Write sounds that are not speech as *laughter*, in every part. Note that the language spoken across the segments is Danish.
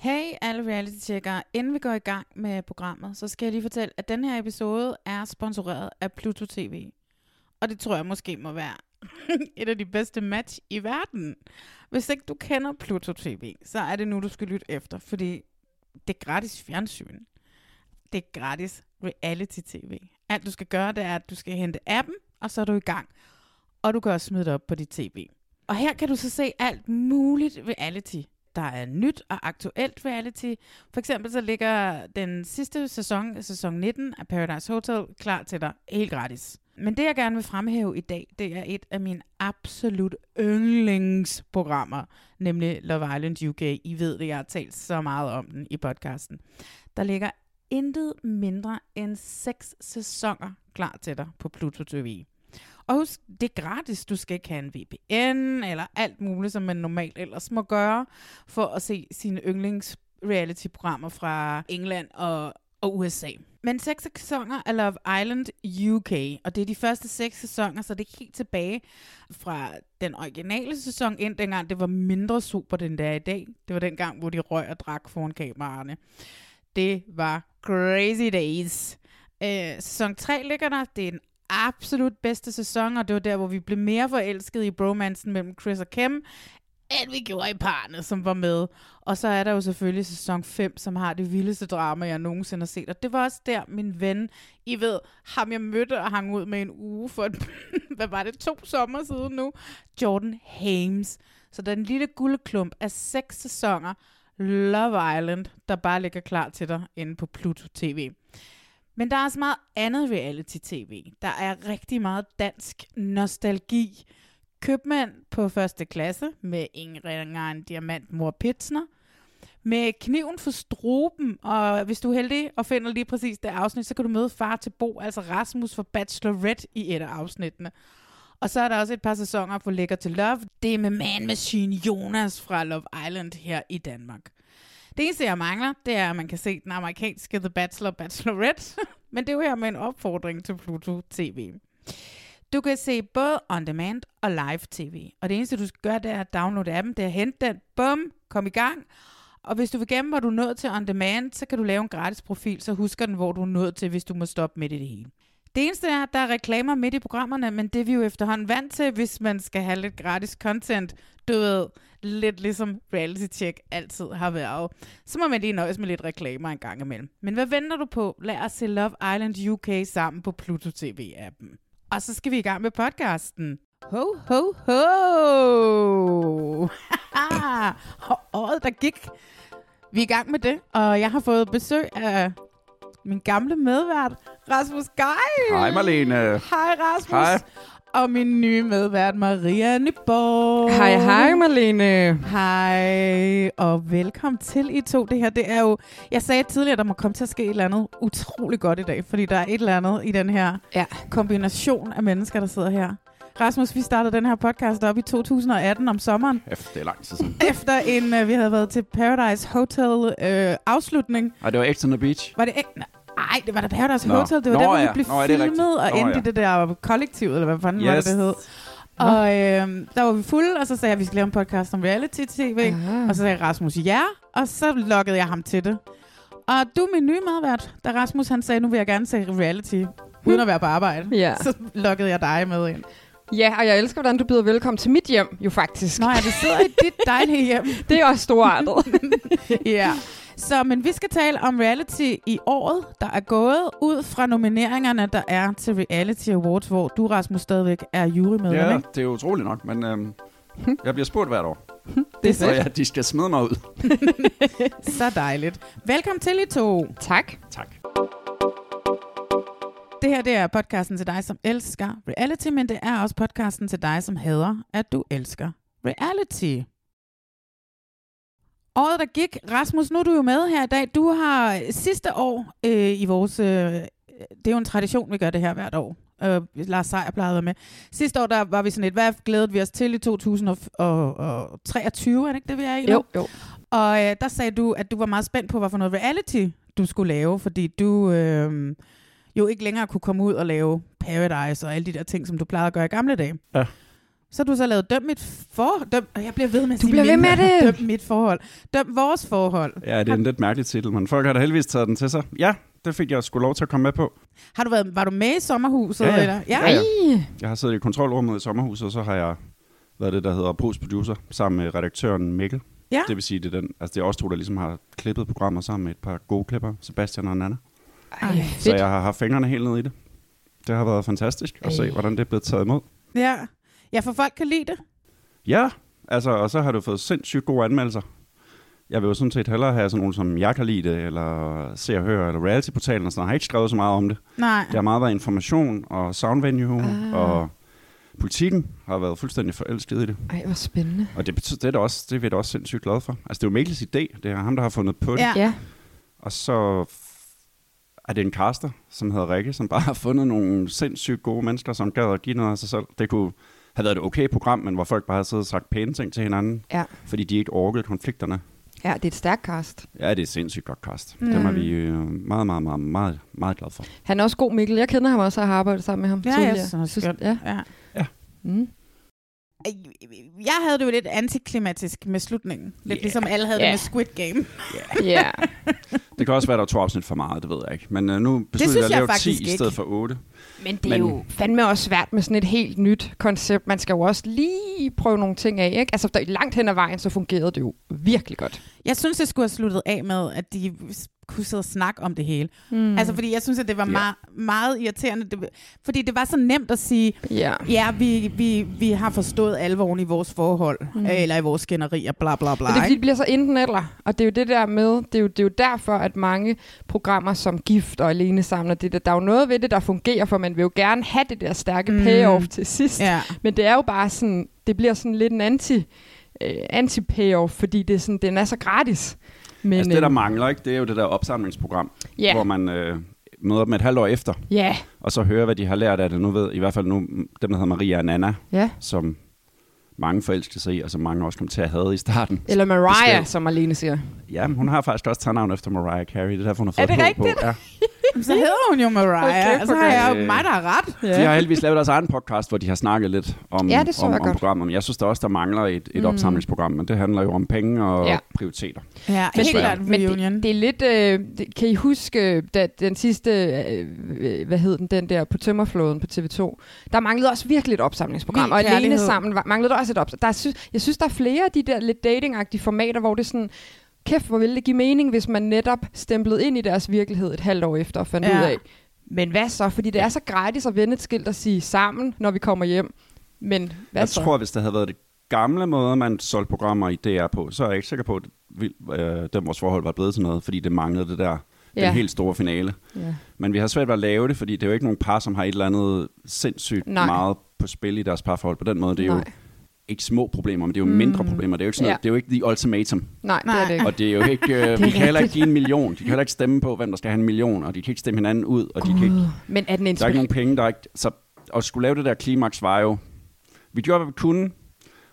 Hey alle reality-tjekkere, inden vi går i gang med programmet, så skal jeg lige fortælle, at den her episode er sponsoreret af Pluto TV. Og det tror jeg måske må være *laughs* et af de bedste match i verden. Hvis ikke du kender Pluto TV, så er det nu, du skal lytte efter, fordi det er gratis fjernsyn. Det er gratis reality-tv. Alt du skal gøre, det er, at du skal hente appen, og så er du i gang. Og du kan også smide det op på dit tv. Og her kan du så se alt muligt reality der er nyt og aktuelt reality. For eksempel så ligger den sidste sæson, sæson 19 af Paradise Hotel, klar til dig helt gratis. Men det jeg gerne vil fremhæve i dag, det er et af mine absolut yndlingsprogrammer, nemlig Love Island UK. I ved det, jeg har talt så meget om den i podcasten. Der ligger intet mindre end seks sæsoner klar til dig på Pluto TV. Og husk, det er gratis. Du skal ikke have en VPN eller alt muligt, som man normalt ellers må gøre, for at se sine yndlings reality-programmer fra England og, og USA. Men seks sæsoner af Love Island UK, og det er de første seks sæsoner, så det er helt tilbage fra den originale sæson ind, dengang det var mindre super, den der i dag. Det var den gang, hvor de røg og drak foran kameraerne. Det var crazy days. Øh, sæson 3 ligger der. Det er en absolut bedste sæson, og det var der, hvor vi blev mere forelskede i bromansen mellem Chris og Kim, end vi gjorde i parne, som var med. Og så er der jo selvfølgelig sæson 5, som har det vildeste drama, jeg nogensinde har set. Og det var også der, min ven, I ved, ham jeg mødte og hang ud med en uge for, et, *laughs* hvad var det, to sommer siden nu? Jordan Hames. Så den lille guldklump af seks sæsoner Love Island, der bare ligger klar til dig inde på Pluto TV. Men der er også meget andet reality-tv. Der er rigtig meget dansk nostalgi. Købmand på første klasse med Ingrid en diamant mor Pitsner. Med kniven for struben, og hvis du er heldig og finder lige præcis det afsnit, så kan du møde far til Bo, altså Rasmus for Bachelorette i et af afsnittene. Og så er der også et par sæsoner på Lækker til Love. Det er med Man Machine Jonas fra Love Island her i Danmark. Det eneste, jeg mangler, det er, at man kan se den amerikanske The Bachelor Bachelorette. *laughs* Men det er jo her med en opfordring til Pluto TV. Du kan se både on demand og live tv. Og det eneste, du skal gøre, det er at downloade appen, det er at hente den, bum, kom i gang. Og hvis du vil gemme, hvor du er nået til on demand, så kan du lave en gratis profil, så husker den, hvor du er nået til, hvis du må stoppe midt i det hele. Det eneste er, at der er reklamer midt i programmerne, men det er vi jo efterhånden vant til, hvis man skal have lidt gratis content. Du ved, lidt ligesom reality check altid har været. Så må man lige nøjes med lidt reklamer en gang imellem. Men hvad venter du på? Lad os se Love Island UK sammen på Pluto TV-appen. Og så skal vi i gang med podcasten. Ho, ho, ho! *laughs* Året, der gik. Vi er i gang med det, og jeg har fået besøg af min gamle medvært, Rasmus Geil. Hej Marlene. Hej Rasmus. Hej. Og min nye medvært, Maria Nyborg. Hej, hej Marlene. Hej, og velkommen til I to. Det her, det er jo... Jeg sagde tidligere, at der må komme til at ske et eller andet utroligt godt i dag, fordi der er et eller andet i den her Ja. kombination af mennesker, der sidder her. Rasmus, vi startede den her podcast op i 2018 om sommeren, Efter, det er lang tid siden. efter en, uh, vi havde været til Paradise Hotel uh, afslutning. Og det var X on the Beach. Var det ikke? Ej, det var da Paradise Nå. Hotel. Det var Nå, der, hvor vi ja. blev Nå, filmet og Nå, endte i ja. det der kollektiv, eller hvad fanden var det, Yes. det hed. Og øh, der var vi fulde, og så sagde jeg, at vi skulle lave en podcast om reality-tv. Ah. Og så sagde Rasmus ja, og så lokkede jeg ham til det. Og du er min nye medvært, da Rasmus han sagde, nu vil jeg gerne se reality, uden at være på arbejde. Ja. Så lokkede jeg dig med ind. Ja, og jeg elsker, hvordan du byder velkommen til mit hjem, jo faktisk. Nå ja, det sidder i dit dejlige hjem. *laughs* Det er også storartet. *laughs* ja. Så, men vi skal tale om reality i året, der er gået ud fra nomineringerne, der er til Reality Awards, hvor du, Rasmus, stadigvæk er jurymedlem, Ja, ikke? det er utroligt nok, men øhm, jeg bliver spurgt hvert år. Det er Så fedt. ja, de skal smide mig ud. *laughs* Så dejligt. Velkommen til, I to. tak. Tak. Det her det er podcasten til dig, som elsker reality, men det er også podcasten til dig, som hader, at du elsker reality. Året, der gik, Rasmus, nu er du jo med her i dag. Du har sidste år øh, i vores... Øh, det er jo en tradition, vi gør det her hvert år. Øh, Lars Seier plejede med. Sidste år, der var vi sådan et, hvad glædede vi os til i 2023, er det ikke det, vi er i nu? Jo, jo. Og øh, der sagde du, at du var meget spændt på, hvad for noget reality du skulle lave, fordi du øh, jo ikke længere kunne komme ud og lave Paradise og alle de der ting, som du plejede at gøre i gamle dage. Ja. Så har du så lavet Døm mit forhold. Døm, og jeg bliver ved med at Du sige bliver ved med det. *laughs* Døm mit forhold. Døm vores forhold. Ja, det er en lidt mærkelig titel, men folk har da heldigvis taget den til sig. Ja, det fik jeg sgu lov til at komme med på. Har du været, var du med i sommerhuset? Ja, ja. Eller? ja. Ja, ja. Jeg har siddet i kontrolrummet i sommerhuset, og så har jeg været det, der hedder postproducer, sammen med redaktøren Mikkel. Ja. Det vil sige, det er, den, altså det er os to, der ligesom har klippet programmet sammen med et par gode klipper, Sebastian og Nana. Ej, Så fedt. jeg har haft fingrene helt ned i det. Det har været fantastisk at se, Ej. hvordan det er blevet taget imod. ja. Ja, for folk kan lide det. Ja, altså, og så har du fået sindssygt gode anmeldelser. Jeg vil jo sådan set hellere have sådan nogen, som jeg kan lide det, eller se og høre, eller reality-portalen og sådan. Jeg har ikke skrevet så meget om det. Nej. Det har meget været information og soundvenue, Ah. og politikken har været fuldstændig forelsket i det. Ej, hvor spændende. Og det betyder det er, da også, det er vi da også sindssygt glade for. Altså, det er jo Mikkels idé. Det er ham, der har fundet på det. Ja. Ja. Og så er det en caster, som hedder Rikke, som bare har fundet nogle sindssygt gode mennesker, som gad at give noget af sig selv. Det kunne have været et okay program, men hvor folk bare har siddet og sagt pæne ting til hinanden, Ja. fordi de ikke orkede konflikterne. Ja, det er et stærkt cast. Ja, det er et sindssygt godt cast. Mm. Dem er vi øh, meget, meget, meget, meget, meget glade for. Han er også god, Mikkel. Jeg kender ham også og har arbejdet sammen med ham Ja, tidligere. jeg synes, Synes- skønt. Ja. ja. Mm. Jeg havde det jo lidt antiklimatisk med slutningen. Lidt Ja. ligesom alle havde Ja. det med Squid Game. *laughs* Ja. Det kan også være, der er to afsnit for meget, det ved jeg ikke. Men øh, nu besluttede jeg at lave 10 faktisk i ikke. stedet for 8. Men det er Men- jo fandme også svært med sådan et helt nyt koncept. Man skal jo også lige prøve nogle ting af, ikke? Altså, der, langt hen ad vejen, så fungerede det jo virkelig godt. Jeg synes, jeg skulle have sluttet af med, at de kunne sidde og snakke om det hele. Mm. Altså, fordi jeg synes, at det var Ja. meget, meget irriterende. Det, fordi det var så nemt at sige, Ja. ja, vi, vi, vi har forstået alvoren i vores forhold, mm. eller i vores skænderier, bla bla bla. Men det er det bliver så enten eller. Og det er jo det der med, det er jo, det er jo derfor, at mange programmer som Gift og Alene Samler, det, der, der er jo noget ved det, der fungerer, for man vil jo gerne have det der stærke Mm. payoff til sidst. Ja. Men det er jo bare sådan, det bliver sådan lidt en anti, øh, anti-payoff, fordi det er sådan, den er så gratis. Men, Altså det, der øh, mangler, ikke, det er jo det der opsamlingsprogram, ja, hvor man øh, møder dem et halvt år efter, ja, og så hører, hvad de har lært af det. Nu ved i hvert fald nu, dem, der hedder Maria og Nana, ja. som mange forelsker sig i, og som mange også kom til at have i starten. Eller Mariah, Bestemt. som Alene siger. Ja, men hun har faktisk også taget navn efter Mariah Carey. Det er derfor, hun har Er fået det H på. rigtigt? Ja. *laughs* Så hedder hun jo Mariah, Okay, og så har jeg jo okay. mig, der har ret. De har heldigvis lavet deres egen podcast, hvor de har snakket lidt om, Ja, det om, jeg om programmet. Men jeg synes der også, der mangler et, et Mm. opsamlingsprogram, men det handler jo om penge og Ja. ja. prioriteter. Ja, helt det- klart men. Det, det er lidt... Øh, det, kan I huske, øh, da den sidste... Øh, øh, hvad hed den? Den der på Tømmerflåden på TV2. Der manglede også virkelig et opsamlingsprogram. Vild og alene sammen manglede der også et opsamlingsprogram. Der, synes, jeg synes, der er flere af de der lidt datingagtige formater, hvor det er sådan... Kæft, hvor ville det give mening, hvis man netop stemplede ind i deres virkelighed et halvt år efter og fandt Ja. ud af, men hvad så? Fordi det er så gratis at vende et skilt og sige sammen, når vi kommer hjem. Men hvad jeg så? tror, hvis det havde været det gamle måde, man solgte programmer i DR på, så er jeg ikke sikker på, at vi, øh, den vores forhold var blevet til noget, fordi det manglede det der, ja. den helt store finale. ja. Men vi har svært ved at lave det, fordi det er jo ikke nogen par, som har et eller andet sindssygt. Nej. meget på spil i deres parforhold. På den måde, det er Nej. jo ikke små problemer, men det er jo Mm. mindre problemer. Det er jo ikke, sådan Ja. det er jo ikke the ultimatum. Nej, det Nej. er det ikke. Og det er jo ikke, øh, *laughs* vi kan heller ikke give en million. De kan heller ikke stemme på, hvem der skal have en million, og de kan ikke stemme hinanden ud, og de kan ikke. Men er den der er ikke nogen penge, der er ikke... Så at skulle lave det der klimaks var jo... Vi gjorde, hvad vi kunne,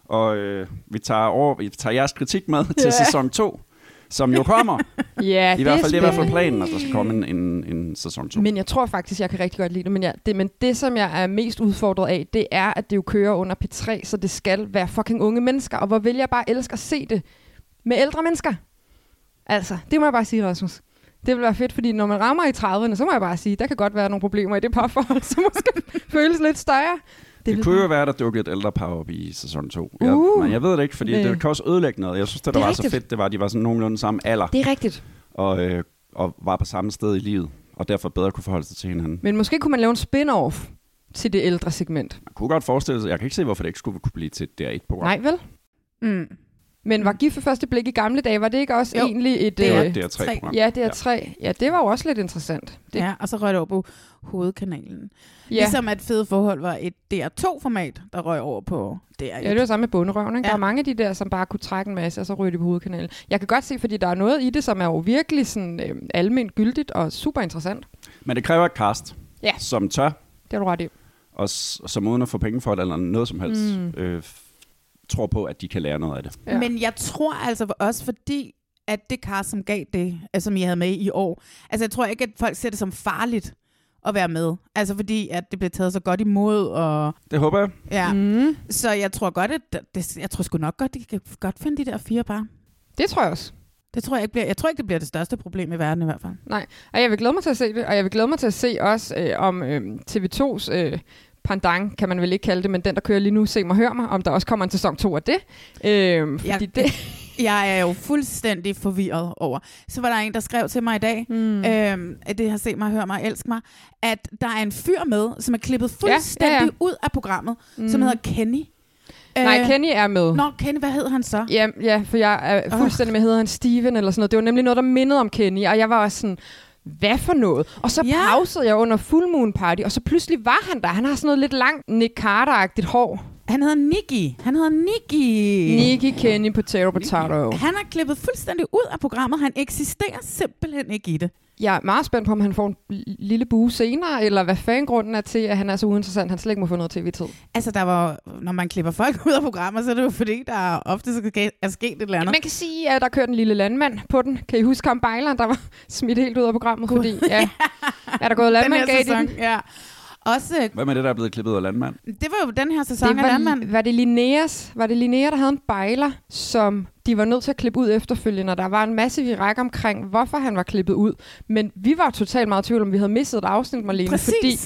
og øh, vi, tager over, vi tager jeres kritik med til Ja. sæson 2. som jo kommer. *laughs* Ja, I hvert fald, det er i hvert fald planen, at der skal komme en, en, en sæson 2. Men jeg tror faktisk, jeg kan rigtig godt lide det. Men, jeg, det. men det, som jeg er mest udfordret af, det er, at det jo kører under P3, så det skal være fucking unge mennesker. Og hvor vil jeg bare elske at se det med ældre mennesker. Altså, det må jeg bare sige, Rasmus. Det vil være fedt, fordi når man rammer i 30'erne, så må jeg bare sige, der kan godt være nogle problemer i det parforhold, *laughs* som måske føles lidt større. Det vil kunne jo være, at der dukkede et ældre par op i sæson 2. Jeg, Uh. men jeg ved det ikke, fordi Øh. det kan også ødelægge noget. Jeg synes, det, der Det var så rigtigt. fedt, det var, at de var sådan nogenlunde samme alder, Det er rigtigt. og, øh, og var på samme sted i livet, og derfor bedre kunne forholde sig til hinanden. Men måske kunne man lave en spin-off til det ældre segment. Man kunne godt forestille sig, jeg kan ikke se, hvorfor det ikke skulle kunne blive til et DR1-program. Nej, vel? Mm. Men var gift for første blik i gamle dage, var det ikke også Jo, egentlig et... det øh, tre tre. program. Ja, det er tre. Ja, det var jo også lidt interessant. Det, Ja, og så røg det over på hovedkanalen. ja. Ligesom at Fede Forhold var et DR2-format, der røg over på DR1. Ja, det var samme med bunderøven. Ikke? Ja. Ja. Der er mange af de der, som bare kunne trække en masse, og så ryger de på hovedkanalen. Jeg kan godt se, fordi der er noget i det, som er jo virkelig sådan, øh, almindeligt gyldigt og super interessant. Men det kræver et cast, Ja. som tør, Det har du ret i. og s- som uden at få penge for det, eller noget som helst, Mm. øh, tror på, at de kan lære noget af det. Ja. Men jeg tror altså også, fordi at det cast, som gav det, altså, som I havde med i år, altså jeg tror ikke, at folk ser det som farligt at være med. Altså fordi, at det blev taget så godt imod, og Det håber jeg. ja. Mm. Så jeg tror godt, at det, jeg tror sgu nok godt, de kan godt finde de der fire par. Det tror jeg også. Det tror jeg ikke bliver, jeg tror ikke, det bliver det største problem i verden i hvert fald. Og jeg vil glæde mig til at se det, og jeg vil glæde mig til at se også øh, om øh, TV2's øh, pandang, kan man vel ikke kalde det, men den, der kører lige nu, Se mig, hør mig, om der også kommer en sæson 2 af det. Øh, fordi Ja. det... *laughs* Jeg er jo fuldstændig forvirret over. Så var der en, der skrev til mig i dag, Mm. øhm, at det har set mig, hør mig, elsk mig, at der er en fyr med, som er klippet fuldstændig ja, ja. ud af programmet, mm. som hedder Kenny. Nej, Øh, Kenny er med. Nå, Kenny, hvad hed han så? Ja, ja, for jeg er fuldstændig med, hedder han Steven eller sådan noget. Det var nemlig noget, der mindede om Kenny, og jeg var også sådan, hvad for noget? Og så Ja. pausede jeg under Full Moon Party, og så pludselig var han der. Han har sådan noget lidt langt Nick Carter-agtigt hår. Han hedder Nicky. Han hedder Nicky. Nicky, Kenny, Potato, Potato. Han er klippet fuldstændig ud af programmet. Han eksisterer simpelthen ikke i det. Jeg er meget spændt på, om han får en lille bue senere, eller hvad fanden grunden er til, at han er så uinteressant, han slet ikke må få noget tv-tid. Altså, der var, når man klipper folk *laughs* ud af programmer, så er det jo fordi, der ofte er sket et eller andet. Man kan sige, at der kørte en lille landmand på den. Kan I huske ham Bejleren, der var *laughs* smidt helt ud af programmet? Fordi, ja, *laughs* er der gået den landmand her sæson, den? ja. Også, Hvad med det, der er blevet klippet af landmand? det var jo den her sæson Det af Landmand. var, var det Linneas, var det Linnea, der havde en bejler, som de var nødt til at klippe ud efterfølgende. og Der var en masse virak omkring, hvorfor han var klippet ud. Men vi var totalt meget i tvivl om, vi havde misset et afsnit, Marlene. Præcis. Fordi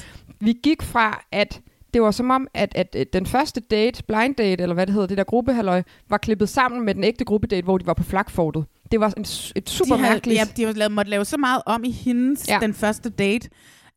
vi gik fra, at det var som om, at, at, at den første date, blind date, eller hvad det hedder, det der gruppehalløj, var klippet sammen med den ægte gruppedate, hvor de var på flakfortet. Det var en, et super de havde, mærkeligt... ja, de havde lavet, måtte lave så meget om i hendes, ja. den første date,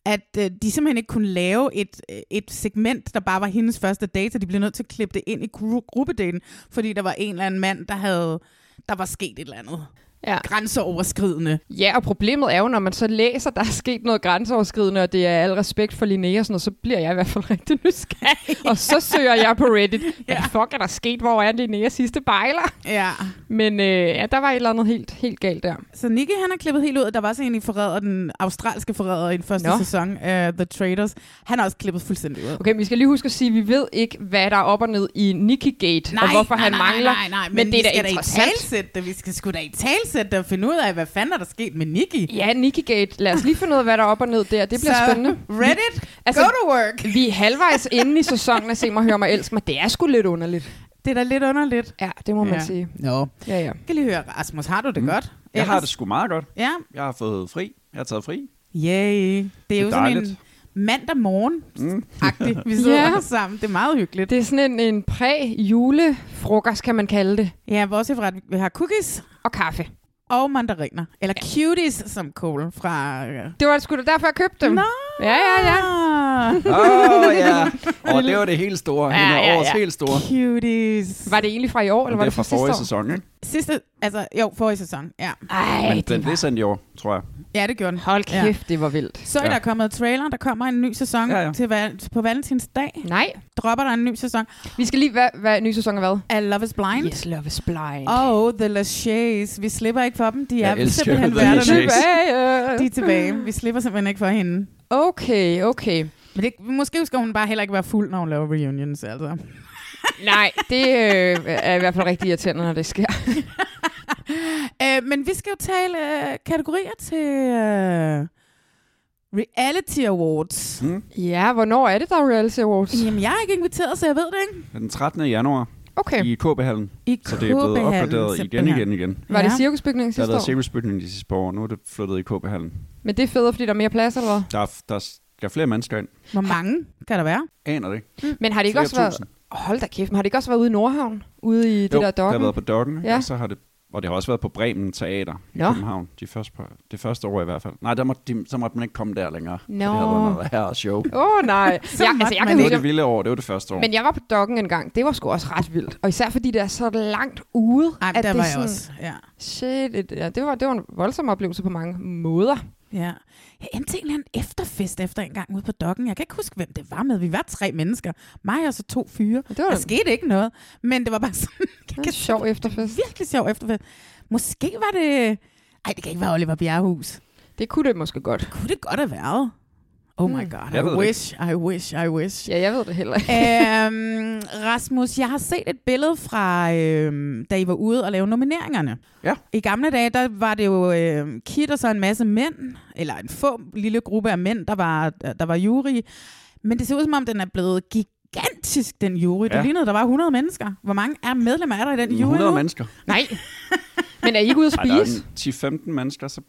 at øh, de simpelthen ikke kunne lave et, øh, et segment, der bare var hendes første date, de blev nødt til at klippe det ind i gru- gruppedaten, fordi der var en eller anden mand, der havde der var sket et eller andet. Ja. grænseoverskridende. Ja, og problemet er jo, når man så læser, der er sket noget grænseoverskridende, og det er al respekt for Linnea og sådan noget, så bliver jeg i hvert fald *laughs* rigtig nysgerrig. og så søger jeg på Reddit, *laughs* hvad Ja. fuck er der sket? Hvor er Linneas sidste bejler? Ja. Men øh, ja, der var et eller andet helt, helt galt der. Så Nicky, han er klippet helt ud. Der var en i forræder, den australske forræder i den første Nå. Sæson af uh, The Traders. Han er også klippet fuldstændig ud. Okay, vi skal lige huske at sige, at vi ved ikke, hvad der er op og ned i Nicky Gate, og hvorfor han nej, mangler. Nej, nej, nej, men, det er vi da skal da i interessant. talsætte det. Vi skal sgu da i talsætte det og finde ud af, hvad fanden er der sket med Nicky. Ja, Nicky Gate. Lad os lige finde ud af, hvad der er op og ned der. Det bliver så, spændende. Reddit, Altså- altså, go to work. Vi er halvvejs inde i sæsonen af Se mig, hør mig, elsk mig. Det er sgu lidt underligt. Det er da lidt underligt. Ja, det må man Ja. sige. Nå. Ja, ja. Jeg kan lige høre, Rasmus, har du det Mm. godt? Jeg har det sgu meget godt. Ja. Jeg har fået fri. Jeg har taget fri. Yay. Det er jo er sådan dejligt. en mandag morgen Mm. agtig *laughs* Vi sidder Ja. ja. sammen. Det er meget hyggeligt. Det er sådan en, en præ-julefrokost, kan man kalde det. Ja, bortset fra, at vi har cookies Og kaffe. Og mandariner. Eller cuties, som Cole fra... øh, Det var sgu da derfor, jeg købte dem. Nå. Ja, ja, ja. Åh, oh, ja. Og det var det helt store. Ja, Ja, ja, årets ja. helt store. Cuties. Var det egentlig fra i år, eller var det er det fra fra forrige sidste år? sæson, ikke? Sidste, altså, jo, forrige sæson, ja. Ej, Men det den var... blev sendt i år, tror jeg. Ja, det gjorde den. Hold Ja. kæft, det var vildt. Så er Ja. der kommet trailer, der kommer en ny sæson Ja, ja, ja. ja. Til, val- på Valentinsdag. Nej, Dropper der en ny sæson vi skal lige, hvad, hvad ny sæson er hvad? af Love is Blind. Yes, Love is Blind. Og The Lachey's. Vi slipper ikke for dem. De Jeg er elsker simpelthen The værterne. Tilbage. De er tilbage. Vi slipper simpelthen ikke for hende. Okay, okay. Men det, måske skal hun bare heller ikke være fuld, når hun laver reunions. Altså. Nej, det øh, er i hvert fald rigtig irriterende, når det sker. *laughs* *laughs* Øh, men vi skal jo tale øh, kategorier til øh, Reality Awards. Mm. Ja, hvornår er det, der er Reality Awards? Jamen, jeg er ikke inviteret, så jeg ved det ikke. Den 13. januar Okay. i KB-hallen. I Så det er blevet opgraderet igen, igen, igen. Var det Ja. cirkusbygningen Der har sidste været år? cirkusbygning de sidste par år. Nu er det flyttet i KB-hallen. Men det er federe, fordi der er mere plads, eller hvad? Der er, der, er, der er flere mennesker ind. Hvor mange kan der være? Aner det ikke? Men har det ikke Flere også været... tusind. Hold da kæft, men har det ikke også været ude i Nordhavn? Ude i det Jo, der det har dokken? været på Dokken, Ja. ja. og så har det og det har også været på Bremen Teater i Nå. København, de første, det første år i hvert fald. Nej, der må, de, så måtte man ikke komme der længere. Nå. Det havde været noget her show. Åh, oh, nej. ja, *laughs* Så altså, måtte jeg kan Det var det vilde år, det var det første år. men jeg var på dokken en gang. Det var sgu også ret vildt. Og især fordi det er så langt ude. Ej, at der det var er jeg sådan, også. Ja. Shit, ja, det, var, det var en voldsom oplevelse på mange måder. Ja. Jeg endte til en eller anden efterfest efter en gang ude på dokken. Jeg kan ikke huske, hvem det var med. Vi var tre mennesker. Mig og så to fyre. Det var Der skete ikke noget. Men det var bare *laughs* sådan det var en sjov efterfest. virkelig sjov efterfest. Måske var det... Ej, det kan ikke være Oliver Bjerrehus. Det kunne det måske godt. Kunne det godt have været? Oh my Hmm. god. Jeg I wish, I wish, I wish. Ja, jeg ved det heller ikke. øhm, Rasmus, jeg har set et billede fra, øhm, da I var ude og lave nomineringerne. Ja. I gamle dage, der var det jo øhm, Kit og så en masse mænd, eller en få lille gruppe af mænd, der var, der var jury. Men det ser ud som om, den er blevet gigantisk, den jury. Ja. Det lignede, der var 100 mennesker. Hvor mange er medlemmer er der i den jury 100 nu? mennesker. Nej. Men er I ikke ude at Ej, der er spise? en 10-15 mennesker, så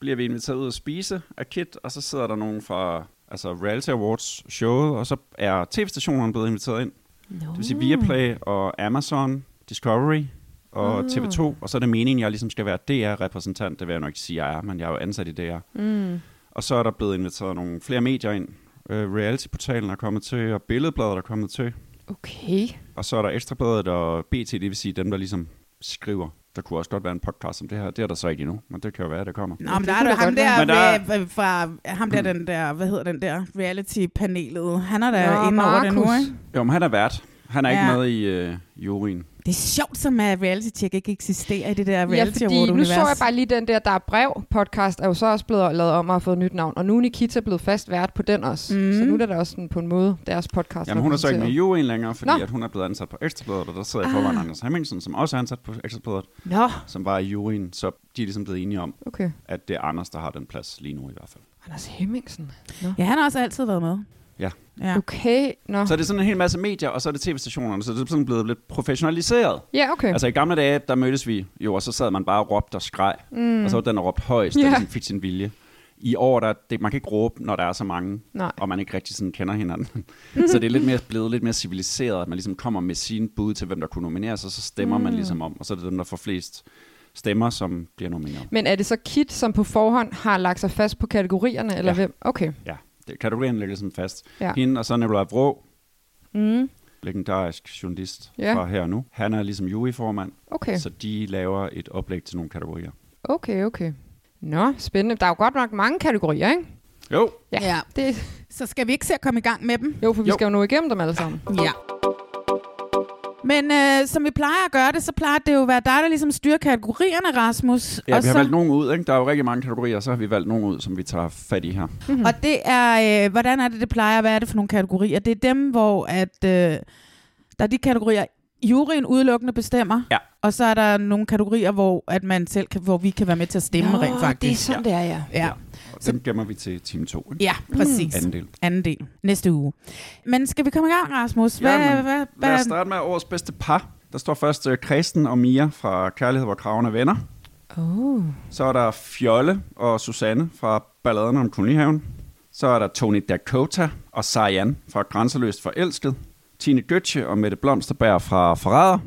bliver vi inviteret ud at spise af Kit, og så sidder der nogen fra altså Reality Awards showet, og så er tv-stationerne blevet inviteret ind. No. Det vil sige Viaplay og Amazon, Discovery og Ah. TV2, og så er det meningen, at jeg ligesom skal være DR-repræsentant. Det vil jeg nok ikke sige, jeg er, men jeg er jo ansat i DR. Mm. Og så er der blevet inviteret nogle flere medier ind. Uh, Reality-portalen er kommet til, og Billedbladet er kommet til. Okay. Og så er der Ekstrabladet og BT, det vil sige dem, der ligesom skriver. Der kunne også godt være en podcast om det her. Det er der så ikke endnu, men det kan jo være, at det kommer. Nå, men der er da ham der. Men der der... fra, ham der, den der, hvad hedder den der, reality-panelet. Han er der Nå, inde over det nu, ikke? Jo, men han er vært. Han er ikke Ja. med i uh, juryen. Det er sjovt, som at reality-check ikke eksisterer i det der Ja, reality fordi award nu univers så jeg bare lige den der, der er brev podcast, er jo så også blevet lavet om og har fået et nyt navn. Og nu er Nikita blevet fast vært på den også. Mm. Så nu er det da også sådan, på en måde deres podcast. Jamen, hun er så ikke med i juryen længere, fordi Nå. at hun er blevet ansat på Ekstrabladet, og der sidder i forvejen Ah. Anders Hemmingsen, som også er ansat på Ekstrabladet, Nå, som var i juryen. Så de er ligesom blevet enige om, okay. at det er Anders, der har den plads lige nu i hvert fald. Anders Hemmingsen. Nå. Ja, han har også altid været med. Ja. Okay, nå. Så er det sådan en hel masse medier, og så er det tv-stationerne, så det er sådan blevet lidt professionaliseret. Ja, okay. Altså i gamle dage, der mødtes vi jo, og så sad man bare og råbte og skreg. mm. Og så var den, der råbte højst, der Ja. ligesom fik sin vilje. I år, der, det, man kan ikke råbe, når der er så mange, Nej. og man ikke rigtig sådan kender hinanden. *laughs* så det er lidt mere, blevet lidt mere civiliseret, at man ligesom kommer med sin bud til, hvem der kunne nomineres, og så stemmer mm. man ligesom om, og så er det dem, der får flest stemmer, som bliver nomineret. Men er det så Kit, som på forhånd har lagt sig fast på kategorierne, eller Ja. hvem? Okay. Ja, kategorien ligger ligesom fast. Ja. Hende og så Nicolai Vrå, Mm. legendarisk journalist Ja. fra her og nu. Han er ligesom juryformand, Okay. så de laver et oplæg til nogle kategorier. Okay, okay. Nå, spændende. Der er jo godt nok mange kategorier, ikke? Jo, Ja. ja. Det, Så skal vi ikke se at komme i gang med dem? jo, for vi Jo. skal jo nå igennem dem alle sammen. Ja. Men øh, som vi plejer at gøre det, så plejer det jo at være dig, der ligesom styrer kategorierne, Rasmus. ja, og, vi har så, valgt nogen ud. Ikke? Der er jo rigtig mange kategorier, så har vi valgt nogen ud, som vi tager fat i her. Mm-hmm. og det er, øh, hvordan er det, det plejer? Hvad er det for nogle kategorier? Det er dem, hvor at, øh, der er de kategorier, juryen udelukkende bestemmer. Ja. Og så er der nogle kategorier, hvor, at man selv kan, hvor vi kan være med til at stemme Nå, rent faktisk. det er sådan, det er, ja. Ja, Og dem gemmer vi til time 2. ja præcis. Anden del. Anden del. Næste uge. Men skal vi komme i gang, Rasmus? Hvad, Ja, men hvad, Lad os hvad, starte med årets bedste par. Der står først uh, Kristen og Mia fra Kærlighed, hvor kraven er venner. Oh. Så er der Fjolle og Susanne fra Balladen om Kolonihaven. Så er der Tony Dakota og Sarian fra Grænseløst Forelsket. Tine Götze og Mette Blomsterberg fra Forræder.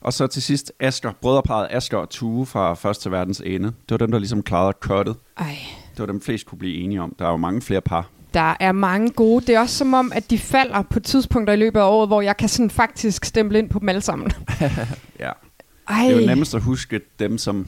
Og så til sidst Asger, brødreparet Asger og Tue fra Første Verdens Ende. Det var dem, der ligesom klarede cuttet. Ej. Det var dem, flest kunne blive enige om. Der er jo mange flere par. Der er mange gode. Det er også som om, at de falder på tidspunkter i løbet af året, hvor jeg kan sådan faktisk stemple ind på dem alle sammen. *laughs* Ja. Ej. Det er jo nemmest at huske dem, som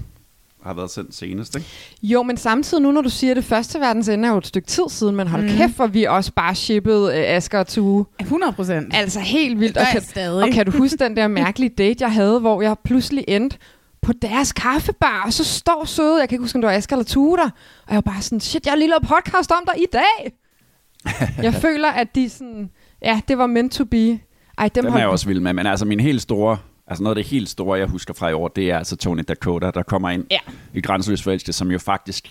har været sendt senest, ikke? Jo, men samtidig nu, når du siger, at det første verdens ende er jo et stykke tid siden, men hold mm. kæft, hvor vi også bare shippede øh, Asger og Tue. 100 procent. Altså helt vildt. Og kan, stadig. og kan du huske den der mærkelige date, jeg havde, hvor jeg pludselig endte på deres kaffebar, og så står søde, jeg kan ikke huske, om det var Asger eller Tue der, og jeg var bare sådan, shit, jeg har lige lavet podcast om dig i dag. *laughs* jeg føler, at de sådan, ja, det var meant to be. Ej, dem, Dem er jeg også vild med, men altså min helt store Altså noget af det helt store, jeg husker fra i år, det er altså Tony Dakota, der kommer ind Ja. i Grænseløs Forelskelse, som jo faktisk,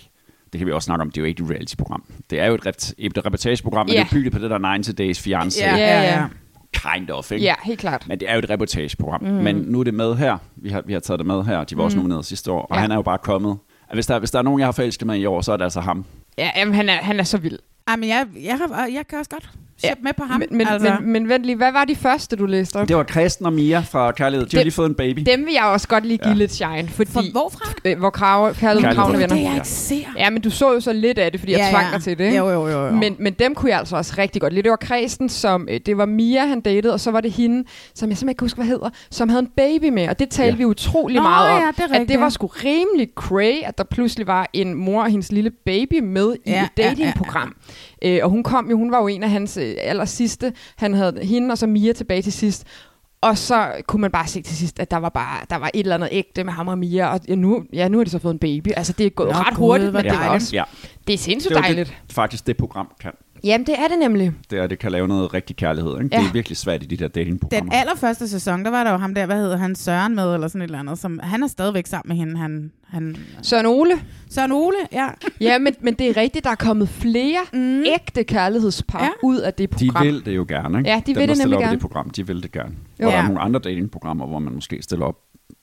det kan vi også snakke om, det er jo ikke et reality-program. Det er jo et, rep- et reportageprogram, men Ja. det er bygget på det der 90 Days Fiancé. Ja, Ja, ja. Kind of, ikke? Ja, helt klart. Men det er jo et reportageprogram. Mm. Men nu er det med her. Vi har, vi har taget det med her. De var også nomineret sidste år. Og Ja. han er jo bare kommet. Hvis der, hvis der er nogen, jeg har forelsket mig i år, så er det altså ham. Ja, jamen, han, er, han er så vild. Ej, men jeg, jeg, har, jeg kan også godt Ja, sætte med på ham. Men, men, altså. men, men vent lige, hvad var de første, du læste op? Det var Kristen og Mia fra Kærlighed. De har Det- lige fået en baby. Dem vil jeg også godt lige give Ja. ja. lidt shine, fordi... For hvorfra? Øh, hvor krav, kærlighed, er venner. Det jeg Ja. ikke ser. Ja, men du så jo så lidt af det, fordi jeg tvang dig til det. ikke? Jo, jo, jo. jo. Men, men dem kunne jeg altså også rigtig godt lide. Det var Kristen, som, øh, det var Mia, han datede, og så var det hende, som jeg simpelthen ikke kan huske, hvad hedder, som havde en baby med, og det talte Ja. vi utrolig Nå, meget om. ja, det er at det var sgu rimelig cray, at der pludselig var en mor og hendes lille baby med i Ja, et ja, ja, datingprogram. Øh, og hun kom jo, hun var jo en af hans øh, aller sidste. Han havde hende og så Mia tilbage til sidst. Og så kunne man bare se til sidst, at der var bare der var et eller andet ægte med ham og Mia. Og ja, nu, ja, nu har de så fået en baby. Altså, det er gået Nå, ret Gud, hurtigt, men det var. Ja, Det er sindssygt det er dejligt. det, faktisk det program kan. Jamen, det er det nemlig. Det er, det kan lave noget rigtig kærlighed. Ikke? Ja. Det er virkelig svært i de der datingprogrammer. Den allerførste sæson, der var der jo ham der, hvad hedder han, Søren med, eller sådan et eller andet, som, han er stadigvæk sammen med hende, han, han Søren Ole. Søren Ole, ja. *laughs* Ja, men, men det er rigtigt, der er kommet flere Mm. ægte kærlighedspar Ja. ud af det De program. vil det jo gerne, ikke? Ja, de Dem, vil det nemlig gerne. det program, de vil det gerne. Jo. Og der er nogle andre datingprogrammer, hvor man måske stiller op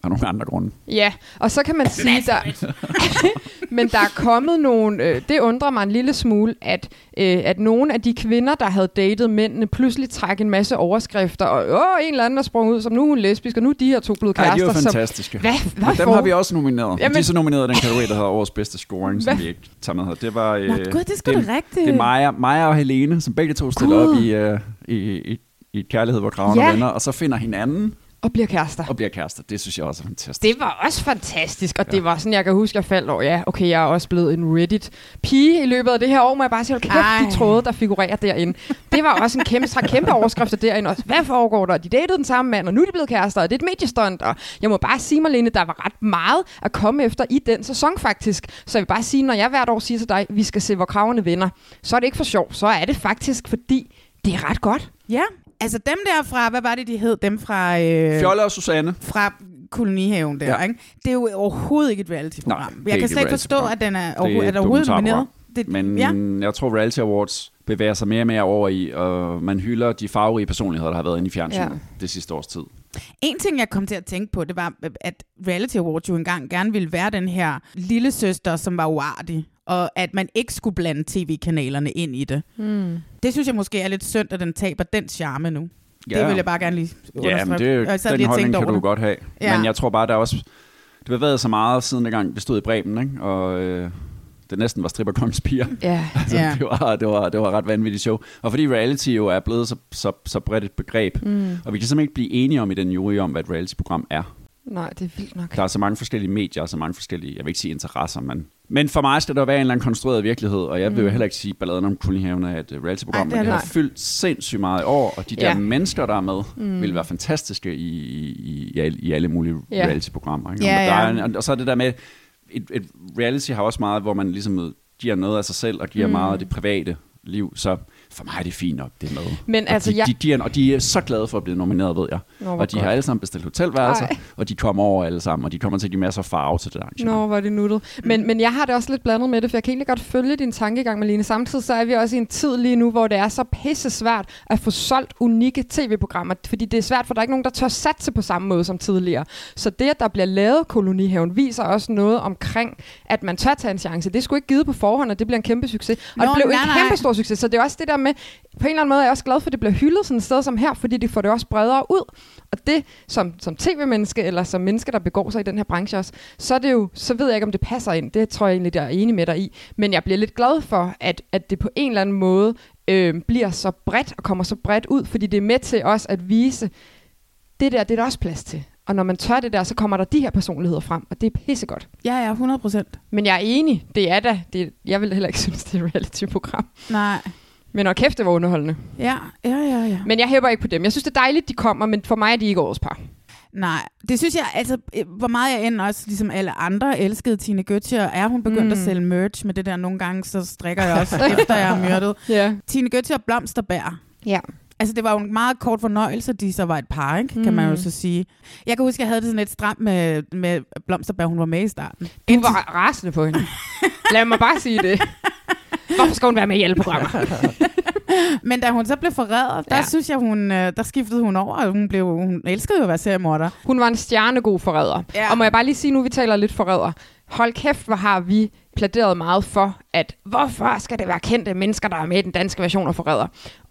af nogle andre grunde. Ja, og så kan man sige, der, *laughs* men der er kommet nogle, øh, det undrer mig en lille smule, at, øh, at nogle af de kvinder, der havde datet mændene, pludselig trækker en masse overskrifter, og åh, en eller anden er sprunget ud, som nu er hun lesbisk, og nu er de her to blevet Ej, de er kærester. som, fantastiske. hvad, hvad dem har vi også nomineret. Jamen, de er så nomineret i den kategori, der hedder årets bedste scoring, som Hvad? vi ikke tager med her. Det var... Øh, Nå, gud, det er det, rigtigt. det er Maja, Maja og Helene, som begge to stiller op i, øh, i, i, i et kærlighed, hvor kravene Ja. venner, og så finder hinanden Og bliver kærester. og bliver kærester. Det synes jeg også er fantastisk. Det var også fantastisk, og ja. det var sådan, jeg kan huske, jeg faldt over, ja, okay, jeg er også blevet en Reddit-pige i løbet af det her år, må jeg bare sige, hold kæft, Ej. de tråde, der figurerer derinde. Det var også en kæmpe, så kæmpe overskrifter derinde også. Hvad foregår der? De datede den samme mand, og nu er de blevet kærester, og det er et mediestunt, og jeg må bare sige, Marlene, der var ret meget at komme efter i den sæson faktisk. Så jeg vil bare sige, når jeg hvert år siger til dig, vi skal se, hvor kravene vinder, så er det ikke for sjov, så er det faktisk, fordi det er ret godt. Ja, altså dem der fra, hvad var det, de hed? Dem fra... Øh, Fjolle og Susanne. fra kolonihaven der, Ja. ikke? Det er jo overhovedet ikke et reality-program. Nej, jeg kan slet et ikke forstå, at den er, Det er er overhovedet nomineret. Det, Men ja. jeg tror, Reality Awards bevæger sig mere og mere over i, og man hylder de farverige personligheder, der har været inde i fjernsynet Ja. det sidste års tid. En ting, jeg kom til at tænke på, det var, at Reality Awards jo engang gerne ville være den her lille søster, som var uartig, og at man ikke skulle blande tv-kanalerne ind i det. Hmm. Det synes jeg måske er lidt synd, at den taber den charme nu. Ja. Det vil jeg bare gerne lige Ja, men det, sad den lige og holdning kan du det. godt have. Ja. Men jeg tror bare, der er også... Det har været så meget siden dengang, vi stod i Bremen, ikke? og øh, det næsten var stripperkongens piger. Ja. *laughs* Altså, Ja. det, var, det, var, det var et ret vanvittigt show. Og fordi reality jo er blevet så, så, så bredt et begreb, Mm. og vi kan simpelthen ikke blive enige om i den jury om, hvad et reality-program er. Nej, det er vildt nok. Der er så mange forskellige medier, og så mange forskellige, jeg vil ikke sige interesser, men... Men for mig skal der være en eller anden konstrueret virkelighed, og jeg vil jo heller ikke sige, at balladen om Kulinghaven er et øh, reality-program, men det er har fyldt sindssygt meget i år, og de der Ja. mennesker, der er med, mm. vil være fantastiske i, i, i, alle, i alle mulige Ja. reality-programmer. Ikke? Ja, Og der er ja. en, og så er det der med, et, et reality har også meget, hvor man ligesom giver noget af sig selv, og giver mm. meget af det private liv, så for mig er det fint nok, det er med. Men og, altså, de, jeg- de, de er, og de er så glade for at blive nomineret, ved jeg. Nå, og de godt. har alle sammen bestilt hotelværelser, Ej. og de kommer over alle sammen, og de kommer til at give masser af farve til det arrangement. Nå, hvor er det nuttet. Men, men jeg har det også lidt blandet med det, for jeg kan egentlig godt følge din tankegang, Malene. Samtidig så er vi også i en tid lige nu, hvor det er så pisse svært at få solgt unikke tv-programmer, fordi det er svært, for der er ikke nogen, der tør satse på samme måde som tidligere. Så det, at der bliver lavet kolonihaven, viser også noget omkring, at man tør tage en chance. Det skulle ikke givet på forhånd, og det bliver en kæmpe succes. Og Nå, det blev nej, en nej. kæmpe stor succes. Så det er også det der med, på en eller anden måde er jeg også glad for, at det bliver hyldet sådan et sted som her, fordi det får det også bredere ud. Og det, som, som tv-menneske, eller som menneske, der begår sig i den her branche også, så, er det jo, så ved jeg ikke, om det passer ind. Det tror jeg egentlig, jeg er enig med dig i. Men jeg bliver lidt glad for, at, at det på en eller anden måde øh, bliver så bredt og kommer så bredt ud, fordi det er med til også at vise, det der, det er der også plads til. Og når man tør det der, så kommer der de her personligheder frem, og det er pissegodt. Ja, ja, 100 procent. Men jeg er enig, det er da, det, jeg vil heller ikke *laughs* synes, det er et reality-program. Nej. Men og kæft, det var underholdende. Ja, ja, ja, ja. Men jeg hæber ikke på dem. Jeg synes, det er dejligt, de kommer, men for mig er de ikke årets par. Nej, det synes jeg, altså, øh, hvor meget jeg end også, ligesom alle andre, elskede Tine Götze, og er hun begyndt Mm. mm. at sælge merch med det der, nogle gange, så strikker jeg også, *laughs* efter jeg har myrdet. Ja. Tine Götze og Blomsterbær. Ja. Altså, det var jo en meget kort fornøjelse, de så var et par, ikke? kan man jo Mm. så sige. Jeg kan huske, jeg havde det sådan lidt stramt med, med Blomsterberg, hun var med i starten. Du var rasende på hende. Lad mig bare sige det. *laughs* Hvorfor skal hun være med i alle programmer? *laughs* Men da hun så blev forrædet, der Ja. synes jeg, hun, øh, der skiftede hun over, og hun, blev, hun elskede jo at være seriemorder. Hun var en stjernegod forræder. Ja. Og må jeg bare lige sige, nu vi taler lidt forræder. Hold kæft, hvor har vi plæderet meget for, at hvorfor skal det være kendte mennesker, der er med i den danske version af forræder?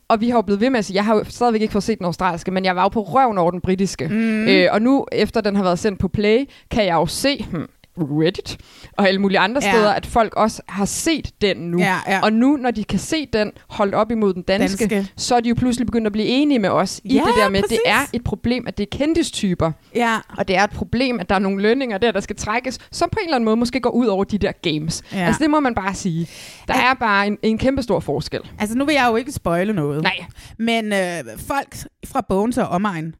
Og vi har jo blevet ved med at sige, jeg har jo stadigvæk ikke fået set den australske, men jeg var jo på røven over den britiske. Mm. Øh, og nu, efter den har været sendt på Play, kan jeg jo se, hmm, Reddit og alle mulige andre Ja. steder, at folk også har set den nu. Ja, ja. Og nu, når de kan se den holdt op imod den danske, Danske. så er de jo pludselig begyndt at blive enige med os i Ja, det der med, at det er et problem, at det er kendistyper. Ja, Og det er et problem, at der er nogle lønninger der, der skal trækkes, som på en eller anden måde måske går ud over de der games. Ja. Altså det må man bare sige. Der er bare en, en kæmpe stor forskel. altså nu vil jeg jo ikke spoile noget. Nej, Men øh, folk fra Bones og omegn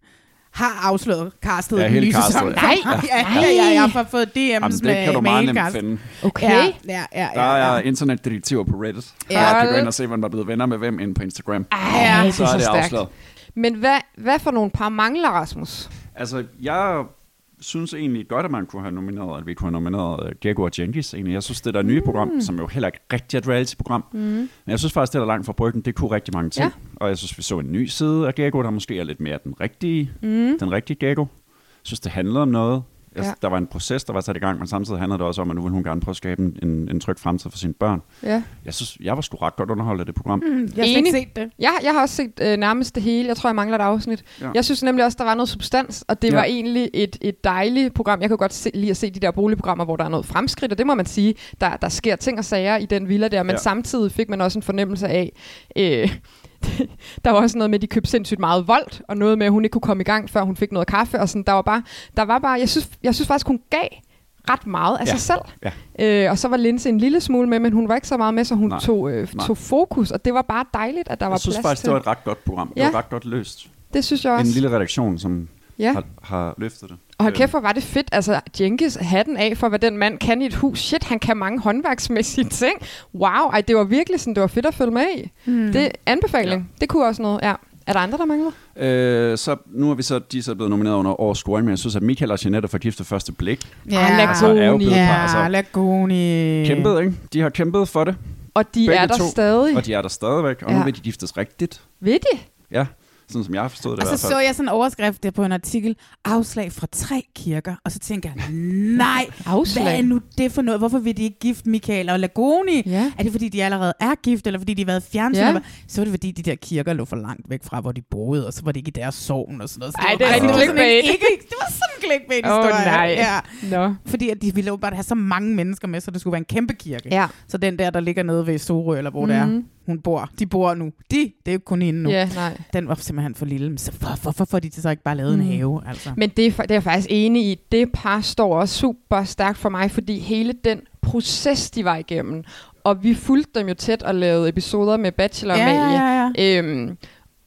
har afsløret castet Ja, hele castet, sæson. ja. Nej, ja, ja, ja, jeg har fået DM's Jamen, med, det kan du med meget nemt finde. okay. Ja, ja, ja, Der ja, er ja. internetdetektiver på Reddit. Ja. Jeg kan gå ind og se, hvem der er blevet venner med hvem inde på Instagram. Ej, Ja. det er Så er så det afsløret. Men hvad, hvad for nogle par mangler, Rasmus? Altså, jeg synes egentlig godt, at man kunne have nomineret, at vi kunne have nomineret uh, Diego og Jenkins egentlig. Jeg synes, det der nye program, som jo heller ikke rigtig er et reality-program, mm. men jeg synes faktisk, det der langt fra bryggen, det kunne rigtig mange ting. Ja. Og jeg synes, vi så en ny side af Diego, der måske er lidt mere den rigtige, mm. den rigtige Diego. Jeg synes, det handlede om noget. Jeg, Ja. ja. Der var en proces, der var sat i gang, men samtidig handlede det også om, at nu ville hun gerne prøve at skabe en, en, en tryg fremtid for sine børn. Ja. Jeg synes, jeg var sgu ret godt underholdt af det program. Mm. Jeg har ikke set det. Jeg, jeg har også set øh, nærmest det hele. Jeg tror, jeg mangler et afsnit. Ja. Ja. Jeg synes nemlig også, der var noget substans, og det Ja. ja. var egentlig et, et dejligt program. Jeg kan godt se, lide at se de der boligprogrammer, hvor der er noget fremskridt, og det må man sige, der, der sker ting og sager i den villa der, men Ja. ja. samtidig fik man også en fornemmelse af, øh, *laughs* der var også noget med, at de købte sindssygt meget vold, og noget med, at hun ikke kunne komme i gang, før hun fik noget kaffe, og sådan, der var bare, der var bare, jeg synes, jeg synes faktisk, hun gav ret meget af Ja. sig selv. Ja. Øh, og så var Linse en lille smule med, men hun var ikke så meget med, så hun Nej. tog, øh, Nej. tog fokus, og det var bare dejligt, at der var Jeg synes plads faktisk, til. det var et ret godt program. Det Ja. var ret godt løst. Det synes jeg også. En lille redaktion, som Ja. har, har løftet det. Og hold Øhm, kæft, hvor var det fedt. Altså, Jenkins hatten af for, hvad den mand kan i et hus. Shit, han kan mange håndværksmæssige *laughs* ting. Wow, ej, det var virkelig sådan, det var fedt at følge med i. Mm. Det er anbefaling. Ja. Det kunne også noget, ja. Er der andre, der mangler? Øh, så nu er vi så, de er så blevet nomineret under årets scoring, men jeg synes, at Michael og Jeanette fra Gift første blik Ej, lad altså, er jo blevet Ja, par, altså, Lagoni. kæmpet, ikke? De har kæmpet for det, Og de Begge er der to. stadig. og de er der stadigvæk, og Ja. nu vil de giftes rigtigt. Ved de? Ja, sådan som jeg har forstået det Og i hvert så fald. så jeg sådan en overskrift der på en artikel, afslag fra tre kirker, og så tænker jeg, nej, Afslag. hvad er nu det for noget? Hvorfor vil de ikke gifte Michael og Lagoni? Ja. Er det fordi, de allerede er gift, eller fordi de har været fjernsyn? Ja. Så er det fordi, de der kirker lå for langt væk fra, hvor de boede, og så var det ikke i deres sovn og sådan noget. Så Ej, var det er rigtig sådan en- clickbait. Ikke, det var sådan en clickbait Åh, historie. nej. Ja. Nå. Fordi at de ville jo bare have så mange mennesker med, så det skulle være en kæmpe kirke. Ja. Så den der, der ligger nede ved Sorø, eller hvor mm. det er, Mhm. hun bor. De bor nu. De, det er jo kun hende nu. Ja, nej. Den var simpelthen for lille. Men så hvor, hvorfor får de så ikke bare lavet mm. en have? Altså? Men det er, det er jeg faktisk enig i. Det par står også super stærkt for mig, fordi hele den proces, de var igennem, og vi fulgte dem jo tæt og lavede episoder med Bachelor og ja, Amalie. ja, ja. Øhm,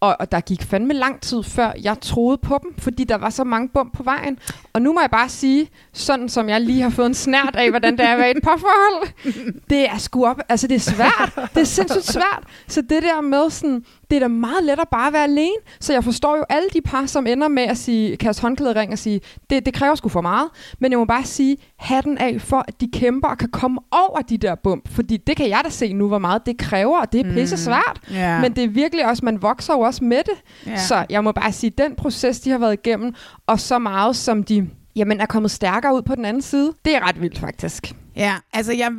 og, og der gik fandme lang tid, før jeg troede på dem, fordi der var så mange bump på vejen. Og nu må jeg bare sige, sådan som jeg lige har fået en snært af, hvordan det er at være i et parforhold, *laughs* det er sgu op, altså det er svært. Det er sindssygt svært. Så det der med sådan, det er da meget let at bare være alene. Så jeg forstår jo alle de par, som ender med at sige, kaste håndklædet ring og sige, det, det kræver sgu for meget. Men jeg må bare sige, hatten af for, at de kæmper og kan komme over de der bump. Fordi det kan jeg da se nu, hvor meget det kræver, og det er pisse svært. Ja. Men det er virkelig også, man vokser jo også med det. Ja. Så jeg må bare sige, den proces, de har været igennem, og så meget, som de jamen, er kommet stærkere ud på den anden side, det er ret vildt faktisk. Ja, altså jeg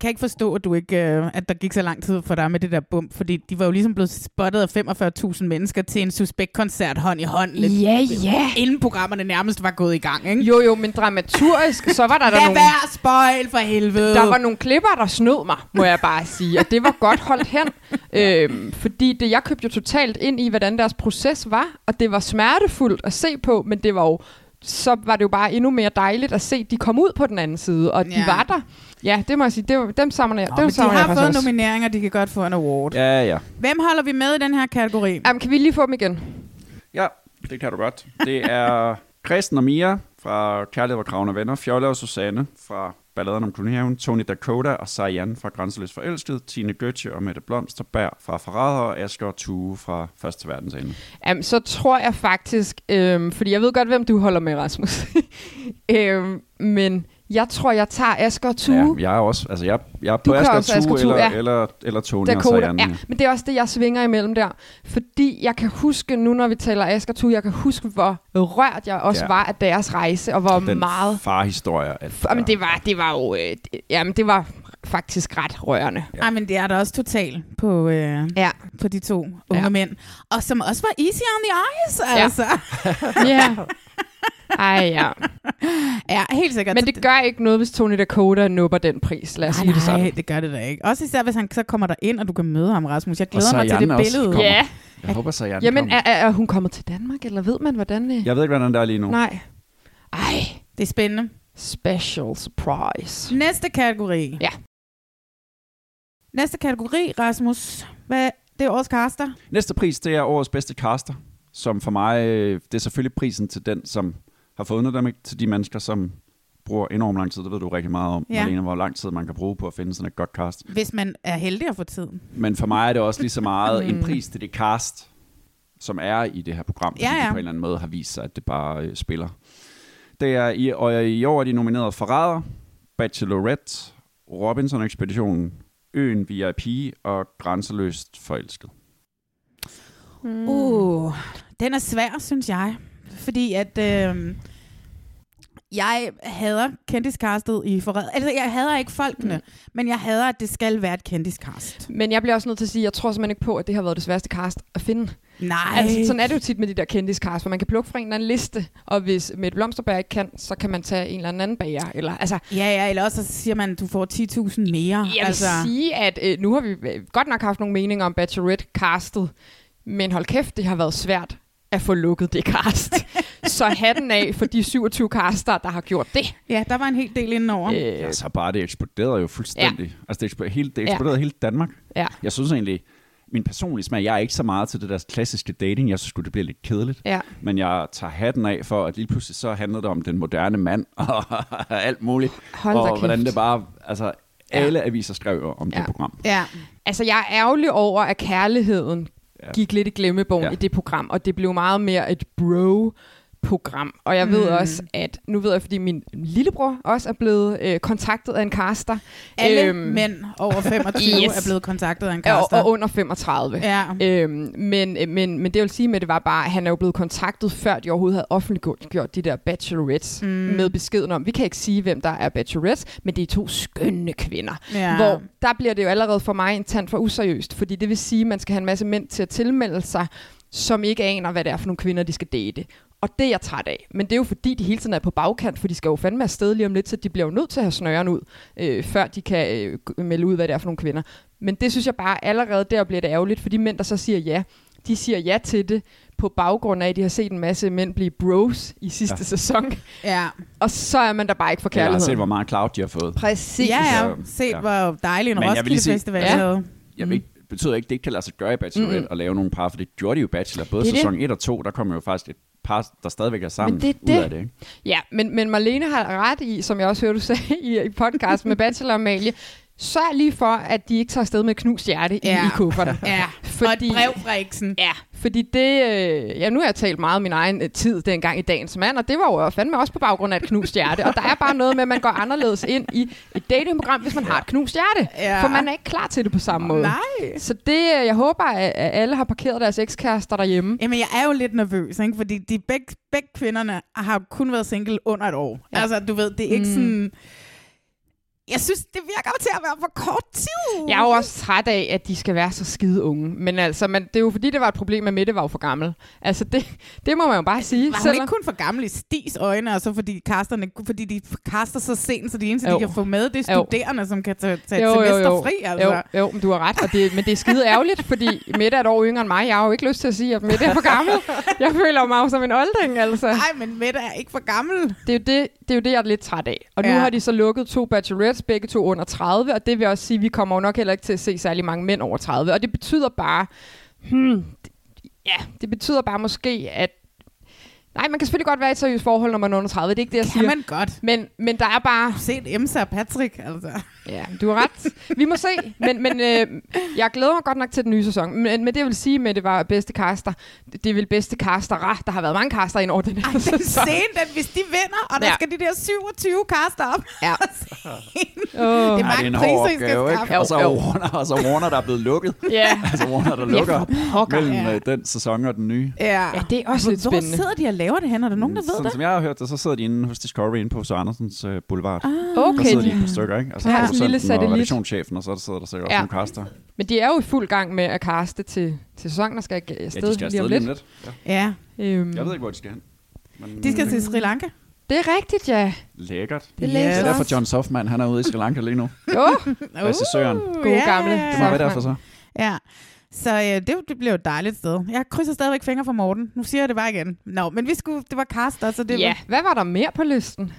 kan ikke forstå, at, du ikke, øh, at der gik så lang tid for dig med det der bump, fordi de var jo ligesom blevet spottet af 45.000 mennesker til en suspektkoncert hånd i hånd, lidt, Ja, ja. inden programmerne nærmest var gået i gang. Ikke? Jo, jo, men dramaturgisk, så var der, der Lad nogle... være spøjl for helvede. Der var nogle klipper, der snød mig, må jeg bare sige, og det var godt holdt hen. *laughs* Øhm, fordi det, jeg købte jo totalt ind i, hvordan deres proces var, og det var smertefuldt at se på, men det var jo så var det jo bare endnu mere dejligt at se, at de kom ud på den anden side, og de Ja. var der. Ja, det må jeg sige, det var, dem samler jeg, Nå, dem men de jeg har faktisk fået også. nomineringer, de kan godt få en award. Ja, ja. Hvem holder vi med i den her kategori? Jamen, kan vi lige få dem igen? Ja, det kan du godt. Det er Kristen og Mia fra Kærlighed og Kravende Venner, Fjolle og Susanne fra Balladen om Kolonihaven, Tony Dakota og Sajan fra Grænseløs Forelsket, Tine Götze og Mette Blomsterberg fra Forræder og Asger og Tue fra Første Verdens Ende. Jamen, så tror jeg faktisk, øhm, fordi jeg ved godt, hvem du holder med, Rasmus. *laughs* øhm, men jeg tror, jeg tager Asger og Tue. Ja, jeg er også, altså jeg, jeg er på Asger Tue, Asger Tue, eller, ja. eller, eller Tony Dakota, og Sajan. ja, men det er også det, jeg svinger imellem der. Fordi jeg kan huske, nu når vi taler Asger Tue, jeg kan huske, hvor rørt jeg også Ja. var af deres rejse, og hvor Den meget... farhistorie. At, Jamen, det var, det var jo... Øh, det- jamen, det var faktisk ret rørende. Ja. Ej, men det er der også totalt på, øh, Ja. på de to unge Ja. mænd. Og som også var easy on the eyes, Ja. altså. Ja. *laughs* Ej, ja. *laughs* Ja, helt sikkert. Men det gør ikke noget, hvis Tony Dakota nupper den pris. Lad os sige det sådan. nej, det gør det da ikke. Også især, hvis han så kommer der ind, og du kan møde ham, Rasmus. Jeg glæder så mig til Jan det billede. Ja. Jeg håber, Sajan Jamen, kommer. er, er, er hun kommet til Danmark, eller ved man, hvordan... Øh? Jeg ved ikke, hvordan der er lige nu. Nej. Ej, Det er spændende. special surprise. Næste kategori. Ja. Næste kategori, Rasmus. Hvad, det er årets kaster. Næste pris, det er årets bedste caster, som for mig, øh, det er selvfølgelig prisen til den, som har fundet dem, ikke? til de mennesker, som bruger enormt lang tid. Det ved du rigtig meget om, Ja. Malene, hvor lang tid man kan bruge på at finde sådan et godt cast. Hvis man er heldig at få tiden. Men for mig er det også lige så meget *laughs* Mm. en pris til det cast, som er i det her program, Ja, ja. på en eller anden måde har vist sig, at det bare øh, spiller. Det er i, og i år er de nomineret Forræder, Bachelorette, Robinson-ekspeditionen, Øen VIP og Grænseløst Forelsket. Mm. Uh, den er svær, synes jeg. Fordi at... Øh, jeg hader kendiskastet i forræd. Altså, jeg hader ikke folkene, mm. men jeg hader, at det skal være et kendiskast. Men jeg bliver også nødt til at sige, at jeg tror simpelthen ikke på, at det har været det sværeste cast at finde. Nej. Altså, sådan er det jo tit med de der kendiscast, hvor man kan plukke fra en eller anden liste, og hvis Mette Blomsterberg ikke kan, så kan man tage en eller anden bager. Eller, altså, Ja, ja, eller også så siger man, at du får 10.000 mere. jeg vil altså, sige, at øh, nu har vi øh, godt nok haft nogle meninger om Bachelorette-castet, men hold kæft, det har været svært at få lukket det cast. *laughs* så hatten af for de 27 caster, der har gjort det. Ja, der var en hel del indenover. Øh. Øh, Altså bare det eksploderede jo fuldstændig. Ja. Altså det eksploderede, hele, det Ja. eksploderede hele Danmark. ja. Jeg synes egentlig, min personlige smag, jeg er ikke så meget til det der klassiske dating. Jeg synes det bliver lidt kedeligt. Ja. Men jeg tager hatten af for, at lige pludselig så handler det om den moderne mand *laughs* og alt muligt. Hold og kæft. hvordan det bare, altså Ja. alle aviser skrev om Ja. det program. Ja. Altså, jeg er ærgerlig over, at kærligheden Ja. gik lidt i glemmebogen ja. i det program, og det blev meget mere et bro program. Og jeg ved Mm. også, at nu ved jeg, fordi min lillebror også er blevet øh, kontaktet af en caster. Alle Øhm, mænd over 25 *laughs* yes. er blevet kontaktet af en og, kaster. og under 35. ja. Øhm, men, men, men det vil sige med det var bare, at han er jo blevet kontaktet, før de overhovedet havde offentliggjort gjort de der bachelorettes, mm. med beskeden om, vi kan ikke sige, hvem der er bachelorettes, men det er to skønne kvinder. ja. Hvor der bliver det jo allerede for mig en tand for useriøst, fordi det vil sige, at man skal have en masse mænd til at tilmelde sig, som ikke aner, hvad det er for nogle kvinder, de skal date. Og det er jeg træt af. Men det er jo fordi, de hele tiden er på bagkant, for de skal jo fandme afsted lige om lidt, så de bliver jo nødt til at have snøren ud, øh, før de kan øh, melde ud, hvad det er for nogle kvinder. Men det synes jeg bare allerede der bliver det ærgerligt, for de mænd, der så siger ja, de siger ja til det på baggrund af, at de har set en masse mænd blive bros i sidste Ja. sæson. ja. Og så er man der bare ikke for Jeg har set, hvor meget cloud de har fået. Præcis. Ja, ja. Set, ja. hvor dejlig en vil Roskilde Festival Ja. havde. Jeg ved ikke, betyder ikke, at det ikke kan lade sig gøre i Bachelorette Mm. at lave nogle par, for det gjorde de jo Bachelor. Både Det er det. sæson 1 og 2, der kommer jo faktisk et par, der stadigvæk er sammen Men det er ud det. af det. Ikke? Ja, men, men Marlene har ret i, som jeg også hørte, du sagde i, i podcast med *laughs* Bachelor Amalie, sørg lige for, at de ikke tager afsted med knust hjerte i, Ja. i kufferten. Ja, Fordi- og et brev fra eksen. Ja, fordi det... Øh, ja, nu har jeg talt meget om min egen øh, tid dengang i dagens mand, og det var jo fandme også på baggrund af et knust hjerte. Og der er bare noget med, at man går anderledes ind i et datingprogram, hvis man har et knust hjerte. Ja. For man er ikke klar til det på samme måde. Nej. Så det, øh, jeg håber, at alle har parkeret deres ekskærester derhjemme. Jamen, jeg er jo lidt nervøs, ikke? fordi de begge, begge kvinderne har kun været single under et år. Ja. Altså, du ved, det er ikke Mm. sådan... Jeg synes, det virker til at være for kort tid. Jeg er jo også træt af, at de skal være så skide unge. Men altså, man, det er jo fordi, det var et problem, at Mette var jo for gammel. Altså, det, det må man jo bare sige. Var hun selvom- ikke kun for gammel i Stis øjne, og så fordi, casterne, fordi de kaster så sent, så de eneste, Jo. de kan få med, det er Jo. studerende, som kan tage, tage Jo, et jo, semester jo. fri. Altså. Jo, jo, men du har ret, og det, men det er skide ærgerligt, fordi Mette er et år yngre end mig. Jeg har jo ikke lyst til at sige, at Mette er for gammel. Jeg føler mig jo som en olding, altså. Nej, men Mette er ikke for gammel. Det er, jo det, det er jo det, jeg er lidt træt af. Og nu Ja. har de så lukket to bachelorettes, Altså begge to under 30, og det vil også sige, at vi kommer jo nok heller ikke til at se særlig mange mænd over 30. Og det betyder bare, hmm, ja, det betyder bare måske, at Nej, man kan selvfølgelig godt være i et seriøst forhold, når man er under 30. Det er ikke det, jeg Kan siger. man godt. Men, men der er bare... Set Emsa og Patrick, altså. Ja, du har ret. Vi må se. Men, men øh, jeg glæder mig godt nok til den nye sæson. Men, men det jeg vil sige med, det var bedste caster. Det er vel bedste caster. Der har været mange caster ind over den her Ej, den sæson. scene, den, hvis de vinder, og der Ja. skal de der 27 kaster op. Ja. *laughs* Oh. Det er mange priser, I skal skaffe. Og så. Warner, og så Warner, der er blevet lukket. *laughs* Ja. altså Warner, der Ja, lukker pokker. mellem Ja. øh, den sæson og den nye. Ja. Ja, det er også Hvor, lidt hvor spændende. sidder de og laver det hen? Er der nogen, der ved Sådan det? som jeg har hørt det, så sidder de inde hos Discovery inde på Søren Andersens øh, Boulevard. Ah, Der Okay, sidder de de, et par stykker, ikke? Altså Ja, ja, en lille producenten og satellit. redaktionschefen, og så sidder der sikkert Ja. også nogle caster. men de er jo i fuld gang med at caste til, til sæsonen, der skal Ja, afsted de skal lige afsted lige lidt. om lidt. Ja. Ja, Øhm, Jeg ved ikke, hvor de skal hen. Men de skal til Sri Lanka. det er rigtigt, ja. Lækkert. Det Ja, er jeg derfor. John Softman, han er ude i Sri Lanka lige nu. Jo, Regissøren. gode ja, gamle. ja, Det må ja. være derfor så. Ja. Så øh, det, det bliver jo et dejligt sted. Jeg krydser stadigvæk fingre for Morten. Nu siger jeg det bare igen. Nå, men vi skulle, det var caster, så det ja. var... Hvad var der mere på listen?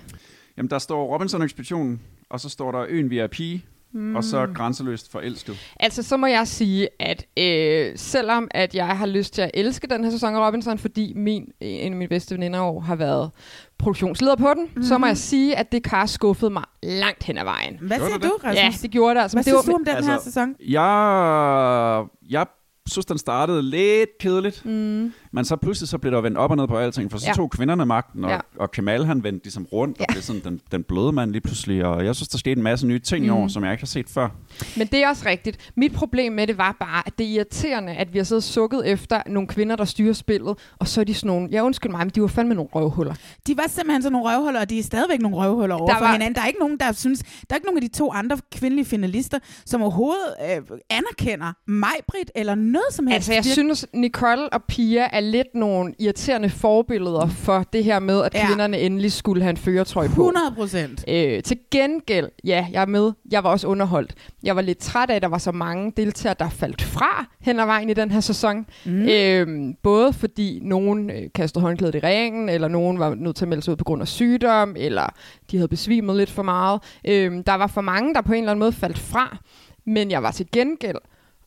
Jamen, der står Robinson-ekspeditionen, og så står der Øen VIP, mm. og så Grænseløst forelsket. Altså, så må jeg sige, at øh, selvom at jeg har lyst til at elske den her sæson af Robinson, fordi min, en af mine bedste veninder i år har været produktionsleder på den, mm-hmm. så må jeg sige, at det kar skuffede mig langt hen ad vejen. Hvad siger du? Rasmus? Ja, det gjorde det altså. Hvad det synes du om den altså- her sæson? Jeg, jeg synes, den startede lidt kedeligt, Mm, men så pludselig så blev der vendt op og ned på alting, for så Ja. tog kvinderne magten, og, Ja. og Kemal han vendte ligesom rundt, og Ja. blev sådan den, den bløde mand lige pludselig, og jeg synes, der skete en masse nye ting mm. i år, som jeg ikke har set før. men det er også rigtigt. Mit problem med det var bare, at det er irriterende, at vi har siddet og sukket efter nogle kvinder, der styrer spillet, og så er de sådan nogle, ja undskyld mig, men de var fandme nogle røvhuller. De var simpelthen sådan nogle røvhuller, og de er stadigvæk nogle røvhuller over Der for var- hinanden. Der er ikke nogen, der synes... Der er ikke nogen af de to andre kvindelige finalister, som overhovedet øh, anerkender Majbrit eller noget som helst. Altså, jeg synes, Nicole og Pia er lidt nogle irriterende forbilleder for det her med, at Ja. kvinderne endelig skulle have en føretrøje på. 100 procent. Øh, til gengæld, ja, jeg er med. Jeg var også underholdt. Jeg var lidt træt af, at der var så mange deltagere, der faldt fra hen ad vejen i den her sæson. Mm. Øh, både fordi nogen øh, kastede håndklædet i ringen, eller nogen var nødt til at melde sig ud på grund af sygdom, eller de havde besvimet lidt for meget. Øh, der var for mange, der på en eller anden måde faldt fra. Men jeg var til gengæld,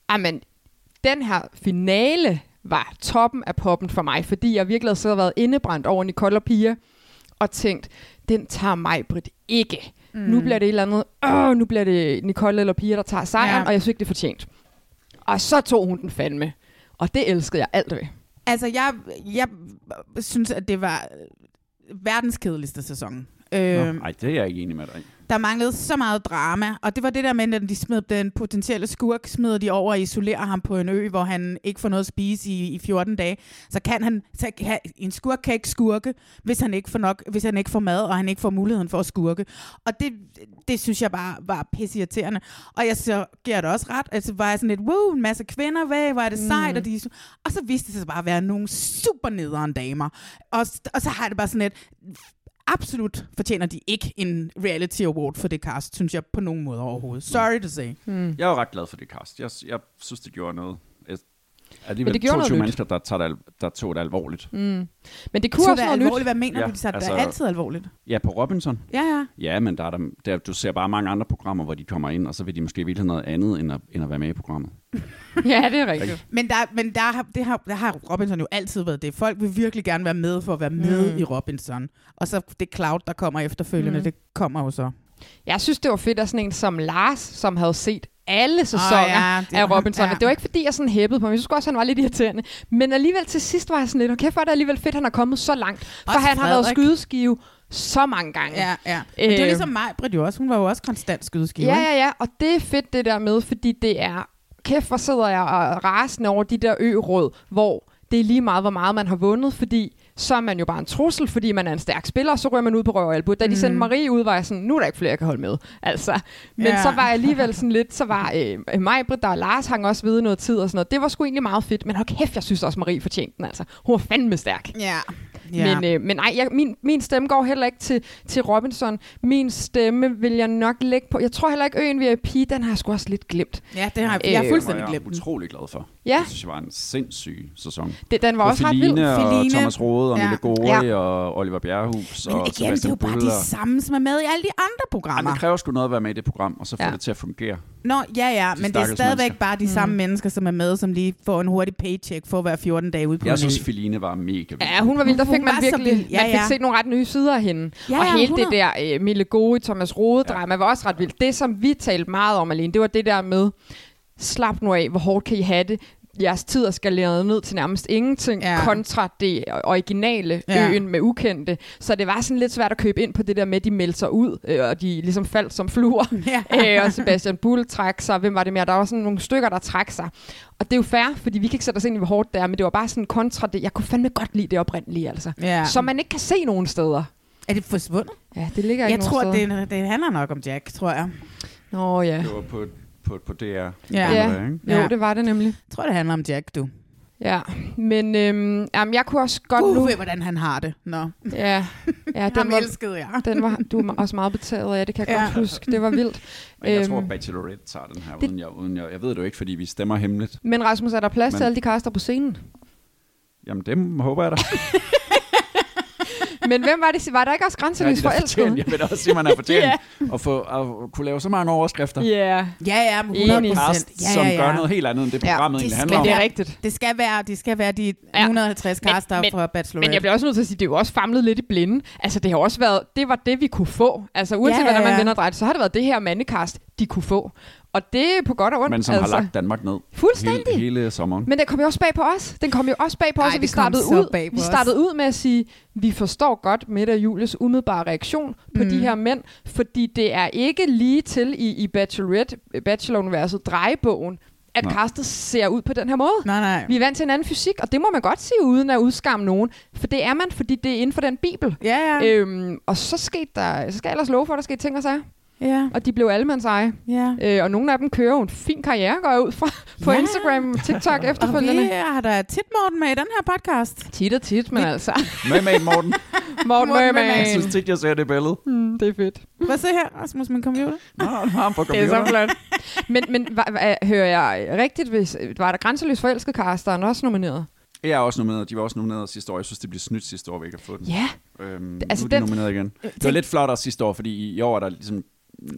amen, den her finale var toppen af poppen for mig, fordi jeg virkelig havde siddet og været indebrændt over Nicole og Pia, og tænkt, den tager mig, Britt, ikke. Mm. Nu bliver det et eller andet, åh, nu bliver det Nicole eller Pia, der tager sejren, Ja. og jeg synes ikke, det er fortjent. Og så tog hun den fandme. Og det elskede jeg alt ved. Altså, jeg, jeg synes, at det var verdens kedeligste sæson. Øh, Nej, det er jeg ikke enig med dig. Der manglede så meget drama, og det var det der med, at de smed den potentielle skurk, smider de over og isolerer ham på en ø, hvor han ikke får noget at spise i, i 14 dage. Så kan han, så kan, en skurk kan ikke skurke, hvis han ikke får nok, hvis han ikke får mad, og han ikke får muligheden for at skurke. Og det, det synes jeg bare var pisseirriterende. Og jeg så giver det også ret, altså var jeg sådan lidt, wow, en masse kvinder, hvad, hvor er det sejt, Mm. og, de, og så viste det sig bare at være nogle super nederen damer. Og, og så har det bare sådan lidt, absolut fortjener de ikke en reality award for det cast, synes jeg på nogen måde overhovedet. Sorry to say. Hmm. Jeg er ret glad for det cast. Jeg, jeg synes, det gjorde noget. Alligevel det gjorde noget 22 nyt. mennesker, der, tager det, al- der tog det alvorligt. Mm. Men det kunne Så også det er noget nyt. alvorligt. Hvad mener Ja, du? De sagde, altså, altså- det er altid alvorligt. Ja, på Robinson. Ja, ja. Ja, men der er der, der, du ser bare mange andre programmer, hvor de kommer ind, og så vil de måske virkelig noget andet, end at, end at være med i programmet. *laughs* Ja, det er rigtigt. Men, der, men der, har, det har, der har Robinson jo altid været det. Folk vil virkelig gerne være med for at være med Mm. i Robinson. Og så det cloud, der kommer efterfølgende, Mm. det kommer jo så. Jeg synes, det var fedt, at sådan en som Lars, som havde set alle sæsoner Åh, ja, det- af Robinson. ja. Det var ikke, fordi jeg sådan hæppede på ham. Jeg synes også, han var lidt irriterende. Men alligevel til sidst var jeg sådan lidt, okay, for det er alligevel fedt, han er kommet så langt. For Også han har været skydeskive så mange gange. Ja, ja. Men det er ligesom mig, Britt jo også. Hun var jo også konstant skydeskive. Ja, ja, ja. Og det er fedt det der med, fordi det er... Kæft, hvor sidder jeg og rasende over de der ø-råd, hvor det er lige meget, hvor meget man har vundet, fordi så er man jo bare en trussel, fordi man er en stærk spiller, så rører man ud på røv og albu. Da de sendte Marie ud, var jeg sådan, nu er der ikke flere, jeg kan holde med. Altså. Men Ja. så var jeg alligevel sådan lidt, så var øh, mig, Britt og Lars hang også ved noget tid og sådan noget. Det var sgu egentlig meget fedt, men hold kæft, jeg synes også, Marie fortjente den. Altså. Hun var fandme stærk. Ja. Ja. Men, øh, men nej, jeg, min, min stemme går heller ikke til, til Robinson. Min stemme vil jeg nok lægge på. Jeg tror heller ikke, Øen VIP, den har jeg sgu også lidt glemt. ja, det har jeg, jeg har Øh, fuldstændig Det glemt jeg den. utrolig glad for. Ja. Det synes jeg var en sindssyg sæson. Det, den var Både også ret vild. Feline og Feline. Thomas Rode og Ja. Nille Gori Ja. og Oliver Bjerrehus Men og igen, det er jo bare Bull. de og- samme, som er med i alle de andre Ej, programmer. det kræver sgu noget at være med i det program, og så få Ja. det til at fungere. Nå, ja, ja, men det er stadigvæk mennesker. bare de samme mennesker, som er med, som lige får en hurtig paycheck for at være 14 dage ude på Jeg synes. Feline var mega vild. Ja, hun var vild. Der Hun fik man var så virkelig vild. Ja, man fik ja. set nogle ret nye sider af hende. Ja, og ja, hele 100. det der øh, Mille Gode, Thomas Rode-drama var også ret vildt. Det, som vi talte meget om alene, det var det der med, slap nu af, hvor hårdt kan I have det? Jeres tid er skaleret ned til nærmest ingenting, Ja. kontra det originale Ja. øen med ukendte. Så det var sådan lidt svært at købe ind på det der med, at de meldte sig ud, øh, og de ligesom faldt som fluer. *laughs* Ja. *laughs* øh, og Sebastian Bull træk sig. Hvem var det mere? Der var sådan nogle stykker, der træk sig. Og det er jo fair, fordi vi kan ikke sætte os ind i, hvor hårdt det er, men det var bare sådan kontra det. Jeg kunne fandme godt lide det oprindelige, altså. ja. Som man ikke kan se nogen steder. Er det forsvundet? Ja, det ligger Jeg ikke tror, nogen steder. det, det handler nok om Jack, tror jeg. Nå ja. Det var på, på, på DR. Ja. Ja. Ikke? Jo, Ja. det var det nemlig. Jeg tror, det handler om Jack, du. Ja, men øhm, jamen, jeg kunne også godt Gud nu... ved, hvordan han har det. Nå, Ja, ja *laughs* Ham den, var, elskede jeg. den var du var også meget betaget af, det kan jeg Ja. godt huske. Det var vildt. *laughs* Men jeg tror, Øhm, Bachelorette tager den her, det- uden jeg, uden jeg, jeg ved det jo ikke, fordi vi stemmer hemmeligt. Men Rasmus, er der plads Men- til alle de kaster på scenen? Jamen, det håber jeg da. *laughs* Men hvem var det? Var der ikke også grænseløs da forelsket? Jeg vil da også sige, at man er fortjent *laughs* at, få, at kunne lave så mange overskrifter. Ja, yeah. Ja, ja, men 100 Enig. Cast, procent. Ja, som ja, ja. gør noget helt andet, end det Ja, programmet det egentlig handler om. det er være- rigtigt. Det skal være, det skal være de Ja. 150 Men- kaster men- fra Bachelorette. Men jeg bliver også nødt til at sige, at det er jo også famlet lidt i blinde. Altså, det har også været, det var det, vi kunne få. Altså, uanset Ja, ja, ja, hvordan man ja. vender og drejer så har det været det her mandekast, de kunne få. Og det er på godt og ondt. Men som altså. har lagt Danmark ned Fuldstændig. hele, hele sommeren. Men den kom jo også bag på os. Den kom jo også bag på Ej, os, og vi startede, ud, bag på vi os. startede ud med at sige, vi forstår godt Mette og Julies umiddelbare reaktion på Mm. de her mænd, fordi det er ikke lige til i, i Bachelorette, Bachelor-universet, drejebogen, at castet ser ud på den her måde. Nej, nej. Vi er vant til en anden fysik, og det må man godt sige uden at udskamme nogen. For det er man, fordi det er inden for den bibel. Ja, ja. Øhm, og så skete der, så skal jeg ellers love for, at der skete ting og sager. Ja, Og de blev allemands eje. ja. Øh, og nogle af dem kører jo en fin karriere, går jeg ud fra, på Ja. Instagram og TikTok Og vi efterfølgende. har da tit Morten med i den her podcast. Tit og tit, men altså. *laughs* Med med Morten. *laughs* Morten Morten Merman. Jeg synes tit, jeg ser det billede. Mm, det er fedt. Hvad så her, Rasmus, min computer? Nå, han har ham på Det er så computer. flot. men men hva, hva, hører jeg rigtigt, hvis, var der grænseløs forelsket Karsteren også nomineret? Jeg er også nomineret. De var også nomineret sidste år. Jeg synes, det bliver snydt sidste år, vi ikke har fået den. Ja. Øhm, altså nu er de den- nomineret igen. Det var lidt flottere sidste år, fordi i- i år er der ligesom...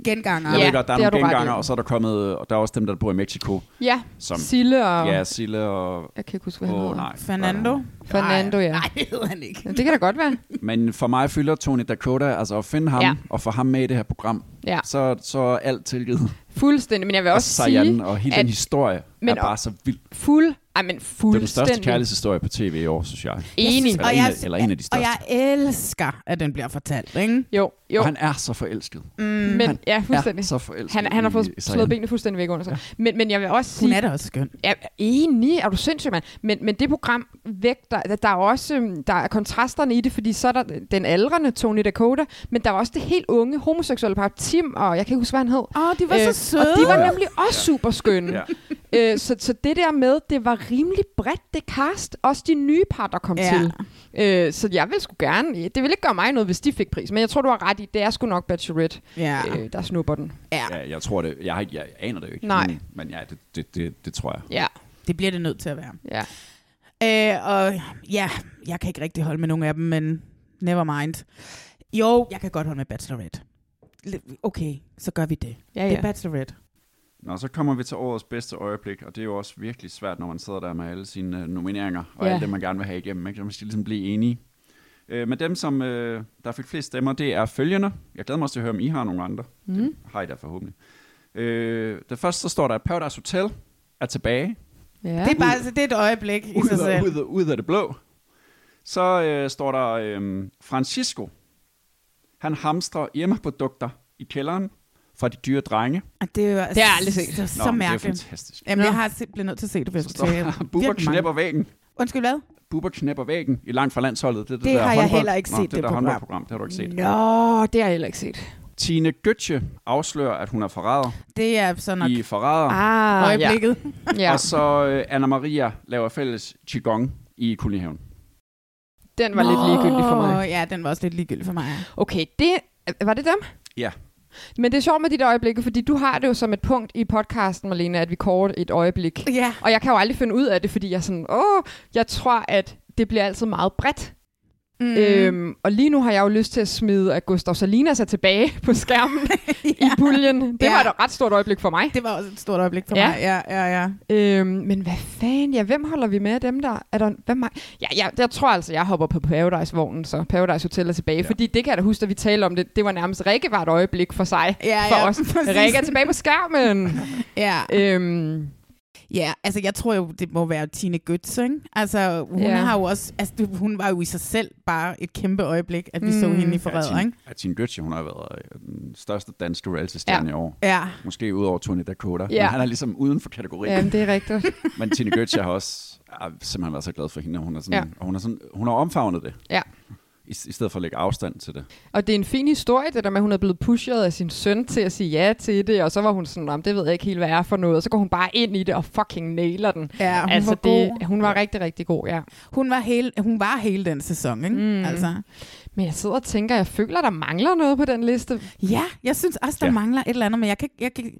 Genganger. Jeg Ja, ved godt, der er nogle genganger, og så er der kommet... Og der er også dem, der bor i Mexico, Ja, som... Sille og... Ja, Sille og... Jeg kan ikke huske, hvad han hedder. nej. Fernando. Fernando, ja. Nej, *laughs* det hedder han ikke. Ja, Det kan da godt være. Men for mig fylder Tony Dakota, altså at finde ham Ja. og få ham med i det her program, Ja, så, så er alt tilgivet. Fuldstændig. Men jeg vil Og også Sayan sige, og hele at- den historie men- er bare så vild. fuld... Ej, men Det er den største fuldstændig kærlighedshistorie på tv i år, synes jeg. enig. Eller, Og en, jeg- af, eller en af de Og største. jeg elsker, at den bliver fortalt, ikke? Jo, jo. Og han er så forelsket. Mm. men, han ja, Er fuldstændig. så forelsket Han, han har fået slået benene fuldstændig væk under sig. Ja. Men, men jeg vil også Hun sige... er da også skøn. Er enig, er du sindssyg, mand. Men, men det program vægter, der, der er også øhm, der er kontrasterne i det, fordi så er der den aldrende Tony Dakota, men der er også det helt unge homoseksuelle par, Tim, og jeg kan ikke huske, hvad han hed. Åh, oh, de var så søde. Og de var nemlig også super skønne. Ja. øh, så, så det der med, det var rimelig bredt, det cast. Også de nye par, der kom Ja. til. Øh, så jeg vil sgu gerne... Det ville ikke gøre mig noget, hvis de fik pris. Men jeg tror, du har ret i, det er sgu nok Bachelorette, Ja. øh, der snupper den. ja. Ja, jeg tror det. Jeg, har, jeg aner det jo ikke. Nej. Men, men ja, det, det, det, det tror jeg. Ja, Det bliver det nødt til at være. ja. Øh, og ja, jeg kan ikke rigtig holde med nogen af dem, men never mind. Jo, jeg kan godt holde med Bachelorette. Okay, så gør vi det. ja, Det er ja. Bachelorette. Nå, så kommer vi til årets bedste øjeblik, og det er jo også virkelig svært, når man sidder der med alle sine øh, nomineringer, og Ja. alt det, man gerne vil have igennem. Ikke? Så man skal ligesom blive enige. Øh, men dem, som øh, der fik flest stemmer, det er følgende. Jeg glæder mig også til at høre, om I har nogle andre. Mm. Det har I da forhåbentlig. Øh, det første, så står der, at Paradise Hotel er tilbage. ja. Det er bare altså, det er et øjeblik i Ud, sig selv. ud, af, ud af det blå. Så øh, står der øh, Francisco. Han hamstrer hjemmeprodukter i kælderen fra de dyre drenge. Og det er, jo, Det jeg aldrig set. Det er så Nå, men Det er mærkeligt. fantastisk. Jamen, jeg har simpelthen nødt til at se det, hvis Så står *laughs* Bubber knæpper væggen. Undskyld, hvad? Bubber knæpper væggen i langt fra landsholdet. Det, er det, Det der har jeg heller ikke Nå, set, det, det der program. håndboldprogram. Det har du ikke set. Nå, det har jeg heller ikke set. Tine Götze afslører, at hun er forræder Det er så nok i forræder. Ah, øjeblikket. Ja. ja. Og så øh, Anna Maria laver fælles qigong i kolonihaven. Den var lidt ligegyldig for mig. Nå, Ja, den var også lidt ligegyldig for mig. Okay, det, var det dem? Ja. Men det er sjovt med der øjeblikke, fordi du har det jo som et punkt i podcasten, Marlene, at vi kort et øjeblik. Ja. Og jeg kan jo aldrig finde ud af det, fordi jeg er sådan, åh, jeg tror, at det bliver altid meget bredt. Mm. Øhm, og lige nu har jeg jo lyst til at smide, at Gustav Salinas er tilbage *laughs* på skærmen *laughs* ja. i puljen. Det Ja. var et ret stort øjeblik for mig. Det var også et stort øjeblik for Ja. mig. Ja, ja, ja. Øhm, men hvad fanden, ja, hvem holder vi med af dem der? Er der hvem er, ja, ja, jeg tror altså, jeg hopper på Paradise-vognen, så Paradise Hotel er tilbage. Ja. Fordi det kan jeg da huske, da vi talte om det, det var nærmest Rikke var et øjeblik for sig. Ja, for ja, os. præcis. Rikke er tilbage på skærmen. *laughs* Ja. øhm, Ja, altså jeg tror jo, det må være Tine Götz, ikke? Altså hun Ja. har jo også, altså hun var jo i sig selv bare et kæmpe øjeblik, at vi mm. så hende i Ja, Forræder, Tine, ikke? ja, Tine Götze, hun har været øh, den største danske reality-stjerne ja. i år. Ja. Måske ud over Tony Dakota. Ja. Men han er ligesom uden for kategorien. jamen, det er rigtigt. *laughs* Men Tine Götze har også har simpelthen været så glad for hende. og Hun, er sådan, Ja. ja. hun, er sådan, hun har omfavnet det. Ja. I, I stedet for at lægge afstand til det. Og det er en fin historie, det der med, at hun er blevet pushet af sin søn til at sige ja til det, og så var hun sådan, "Nå, men det ved jeg ikke helt, hvad er for noget. Og så går hun bare ind i det og fucking nailer den. Ja, hun altså, var det, god. hun var rigtig, rigtig god, ja. Hun var, hele, hun var hele den sæson, ikke? Mm. Altså. Men jeg sidder og tænker, jeg føler, der mangler noget på den liste. Ja, jeg synes også, der ja. Ja. mangler et eller andet, men jeg kan, jeg kan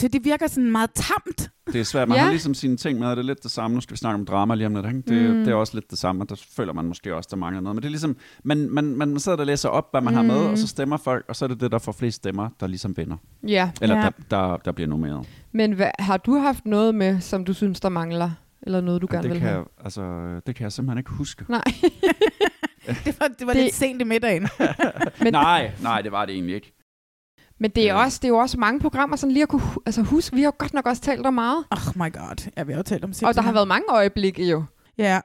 det, det virker sådan meget tamt. Det er svært. Man Ja. ja. har ligesom sine ting med, og det er lidt det samme. Nu skal vi snakke om drama lige om lidt. Ikke? Det, Mm. mm. det er også lidt det samme, og der føler man måske også, der mangler noget. Men det er ligesom, man, man, man sidder der og læser op, hvad man mm. har med, og så stemmer folk, og så er det det, der får flest stemmer, der ligesom vinder. Ja, Eller Ja. ja. der, der, der bliver nomineret. men hvad, har du haft noget med, som du synes, der mangler? Eller noget, du gerne det, vil kan have? jeg, altså, det kan jeg simpelthen ikke huske. Nej. *laughs* Det var, det var Det- det... lidt sent i middagen. Men, *laughs* nej, nej, det var det egentlig ikke. Men det, er Øh. også, det er jo også mange programmer, sådan lige at kunne altså, huske. Vi har godt nok også talt om meget. Oh my god. Ja, vi har jo talt om Og der har været mange øjeblikke jo. Ja.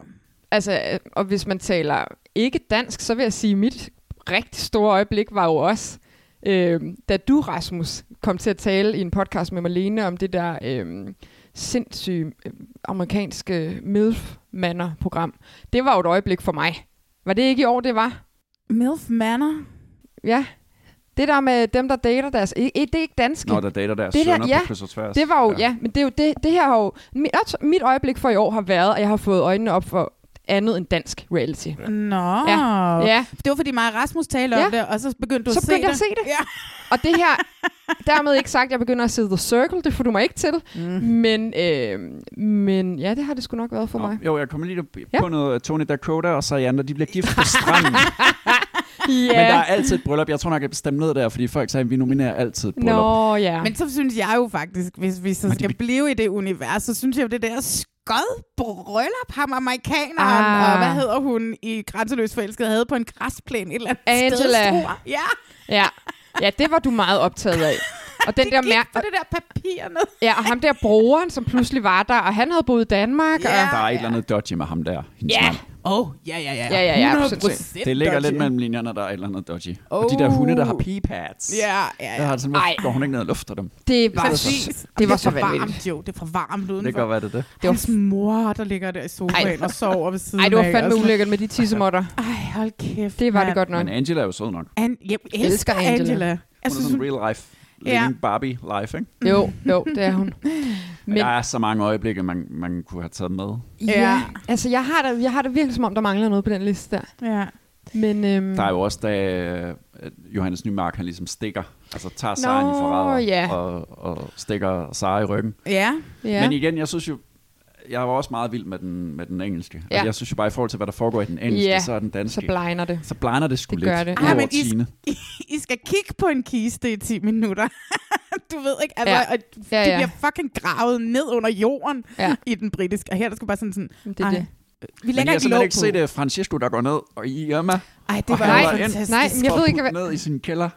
Altså, øh, og hvis man taler ikke dansk, så vil jeg sige, at mit rigtig store øjeblik var jo også, øh, da du, Rasmus, kom til at tale i en podcast med Marlene om det der øh, sindssyge øh, amerikanske MILF-mander-program. Det var jo et øjeblik for mig. Var det ikke i år, det var? MILF Manor. Ja. Det der med dem, der dater deres... I, I, det er ikke danske. Når der dater deres Det der- sønner ja, på kryds og tværs. Det var jo, ja. ja, men det er jo det, det her har jo, mit, mit øjeblik for i år har været, at jeg har fået øjnene op for andet end dansk reality. Nå. Ja. Ja, Det var fordi mig og Rasmus talte om Ja. det, og så begyndte du Så at se begyndte jeg det. at se det. Ja. og det her, dermed ikke sagt, at jeg begynder at se The Circle, det får du mig ikke til, Mm. men, øh, men ja, det har det sgu nok været for Nå, mig. Jo, jeg kommer lige på Ja. noget Tony Dakota og Sayanda, de bliver gift på stranden. *laughs* Ja. Men der er altid et bryllup. Jeg tror nok, jeg bestemmer ned der, fordi folk sagde, at vi nominerer altid et bryllup. Nå, ja. Men så synes jeg jo faktisk, hvis vi så skal vil- blive i det univers, så synes jeg jo, det der skød bryllup, ham amerikaneren, Ah. og hvad hedder hun i Grænseløs Forelsket, havde på en græsplæne et eller andet Angela. sted. Ja, ja. ja, det var du meget optaget af. *laughs* Og den det der gik mær- det der papir ned. ja, og ham der broren, som pludselig var der, og han havde boet i Danmark. Ja. Og, Der er et eller andet dodgy med ham der. hendes Ja. mand. Åh, oh, ja, ja, ja. Ja, ja, ja, 100% sindssygt. Det ligger dodgy. lidt mellem linjerne, der er et eller andet dodgy. Og de der hunde, der har pee pads. Ja, ja, Der ja. har det sådan, hvorfor går hun ikke ned og lufter dem? det var, Præcis. det var så for varmt, vanvittigt. jo. Det er for varmt udenfor. Det kan godt være, det er det. Det var- Hans mor, der ligger der i sofaen Ej. og sover ved siden Ej, det var af, fandme sådan- ulækkert med de tissemotter. Ej, hold kæft. Det var det mand. godt nok. Men Angela er jo sød nok. An- jeg elsker, Elsker Angela. Angela. Hun er sådan real life. Ja. Living Barbie life, ikke? Jo, jo, det er hun. *laughs* Men der er så mange øjeblikke, man, man kunne have taget med. ja, altså jeg har, det, jeg har det virkelig som om, der mangler noget på den liste der. Ja. Men, øhm, Der er jo også, da øh, Johannes Nymark, han ligesom stikker, altså tager Sara i forræder ja. og, og stikker Sara i ryggen. Ja. ja. Men igen, jeg synes jo, jeg var også meget vild med den, med den engelske. Ja. Ja. Jeg synes jo bare, i forhold til, hvad der foregår i den engelske, Ja, så er den danske. så blegner det. så blegner det sgu Det lidt. gør det. Ej, men I- Tine. *laughs* I skal kigge på en kiste i 10 minutter. *laughs* du ved ikke, altså, Ja. ja. de Ja, ja. bliver fucking gravet ned under jorden Ja. i den britiske. Og her der skal bare sådan sådan, Det er ej, det. vi lægger jeg har ikke lov ikke set uh, Francesco, der går ned og i Irma. Ej, det og var ind- fantastisk. Nej, jeg ved ikke, hvad... ned i sin kælder.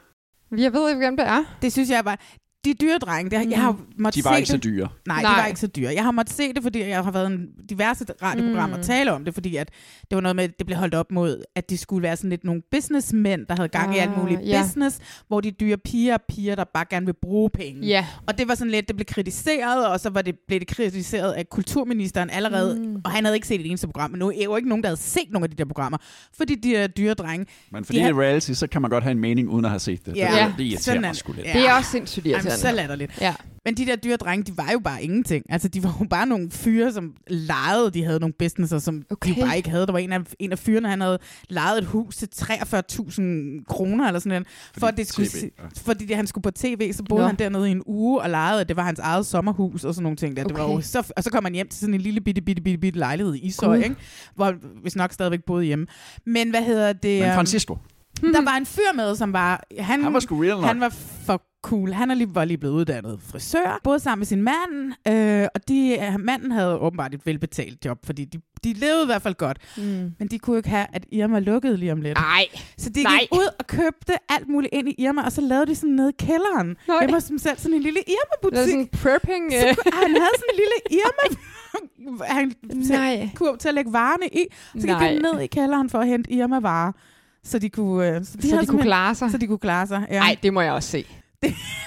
Jeg ved ikke, hvem det er. Det synes jeg var... De dyre drenge, det, har- jeg har måttet De var se ikke så det. dyre. Nej, Nej. de var ikke så dyre. Jeg har måttet se det, fordi jeg har været en diverse radioprogrammer Mm. mm. tale om det, fordi at det var noget med, at det blev holdt op mod, at de skulle være sådan lidt nogle businessmænd, der havde gang i alt Ah, muligt ja. business, hvor de dyre piger er piger, der bare gerne vil bruge penge. Ja. Og det var sådan lidt, det blev kritiseret, og så var det, blev det kritiseret af kulturministeren allerede, Mm. mm. og han havde ikke set et eneste program, men nu er jo ikke nogen, der havde set nogle af de der programmer, fordi de er dyre drenge. Men fordi det er reality, så kan man godt have en mening, uden at have set det. Ja. Det, det irriterer Sådan er mig det. sgu lidt. Det er også sindssygt Jamen, så latterligt. Ja. Men de der dyre drenge, de var jo bare ingenting. Altså, de var jo bare nogle fyre, som lejede. De havde nogle businesser, som okay. Okay. de bare ikke havde. Der var en af, en af fyrene, han havde lejet et hus til 43.000 kroner eller sådan noget. For at det skulle, TV, ja. fordi det, han skulle på tv, så boede Nå. han dernede i en uge og lejede, at det var hans eget sommerhus og sådan nogle ting. Der. Det var Okay. jo så, og så kom han hjem til sådan en lille bitte, bitte, bitte, bitte lejlighed i Ishøj, ikke? hvor hvis nok stadigvæk boede hjemme. Men hvad hedder det? Men øhm, Francisco, der var en fyr med, som var... Han, han var sgu real nok. han var for cool. Han er lige, var lige blevet uddannet frisør, både sammen med sin mand, øh, og de, øh, manden havde åbenbart et velbetalt job, fordi de, de levede i hvert fald godt. Mm. Men de kunne jo ikke have, at Irma lukkede lige om lidt. Ej, Så de nej. gik ud og købte alt muligt ind i Irma, og så lavede de sådan nede i kælderen. Nej. Hjemme hos dem selv, sådan en lille det Irma-butik. sådan prepping. Så Øh. han havde sådan en lille *laughs* Irma han Nej. kurv til at lægge varerne i. Så gik Nej. han ned i kælderen for at hente Irma-varer. Så de kunne, øh, så de, Så de kunne klare sig. så de kunne klare sig. Ja. Nej, det må jeg også se.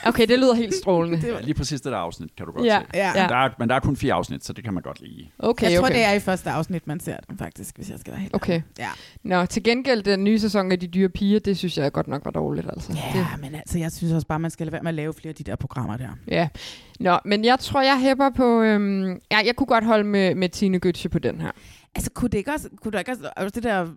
Okay, det lyder helt strålende. *laughs* Det Ja, lige præcis det der afsnit, kan du godt Ja, se. Ja. ja. Der er, men der er kun fire afsnit, så det kan man godt lide. Okay, jeg tror, okay. det er i første afsnit, man ser den faktisk, hvis jeg skal være helt Okay. Ja. Nå, til gengæld, den nye sæson af De Dyre Piger, det synes jeg godt nok var dårligt, altså. Det, ja, men altså, jeg synes også bare, man skal lade være med at lave flere af de der programmer der. ja. Nå, men jeg tror, jeg hæpper på... Øhm, ja, jeg kunne godt holde med, med Tine Gøtje på den her. Altså, kunne det ikke også, kunne der ikke også, også det der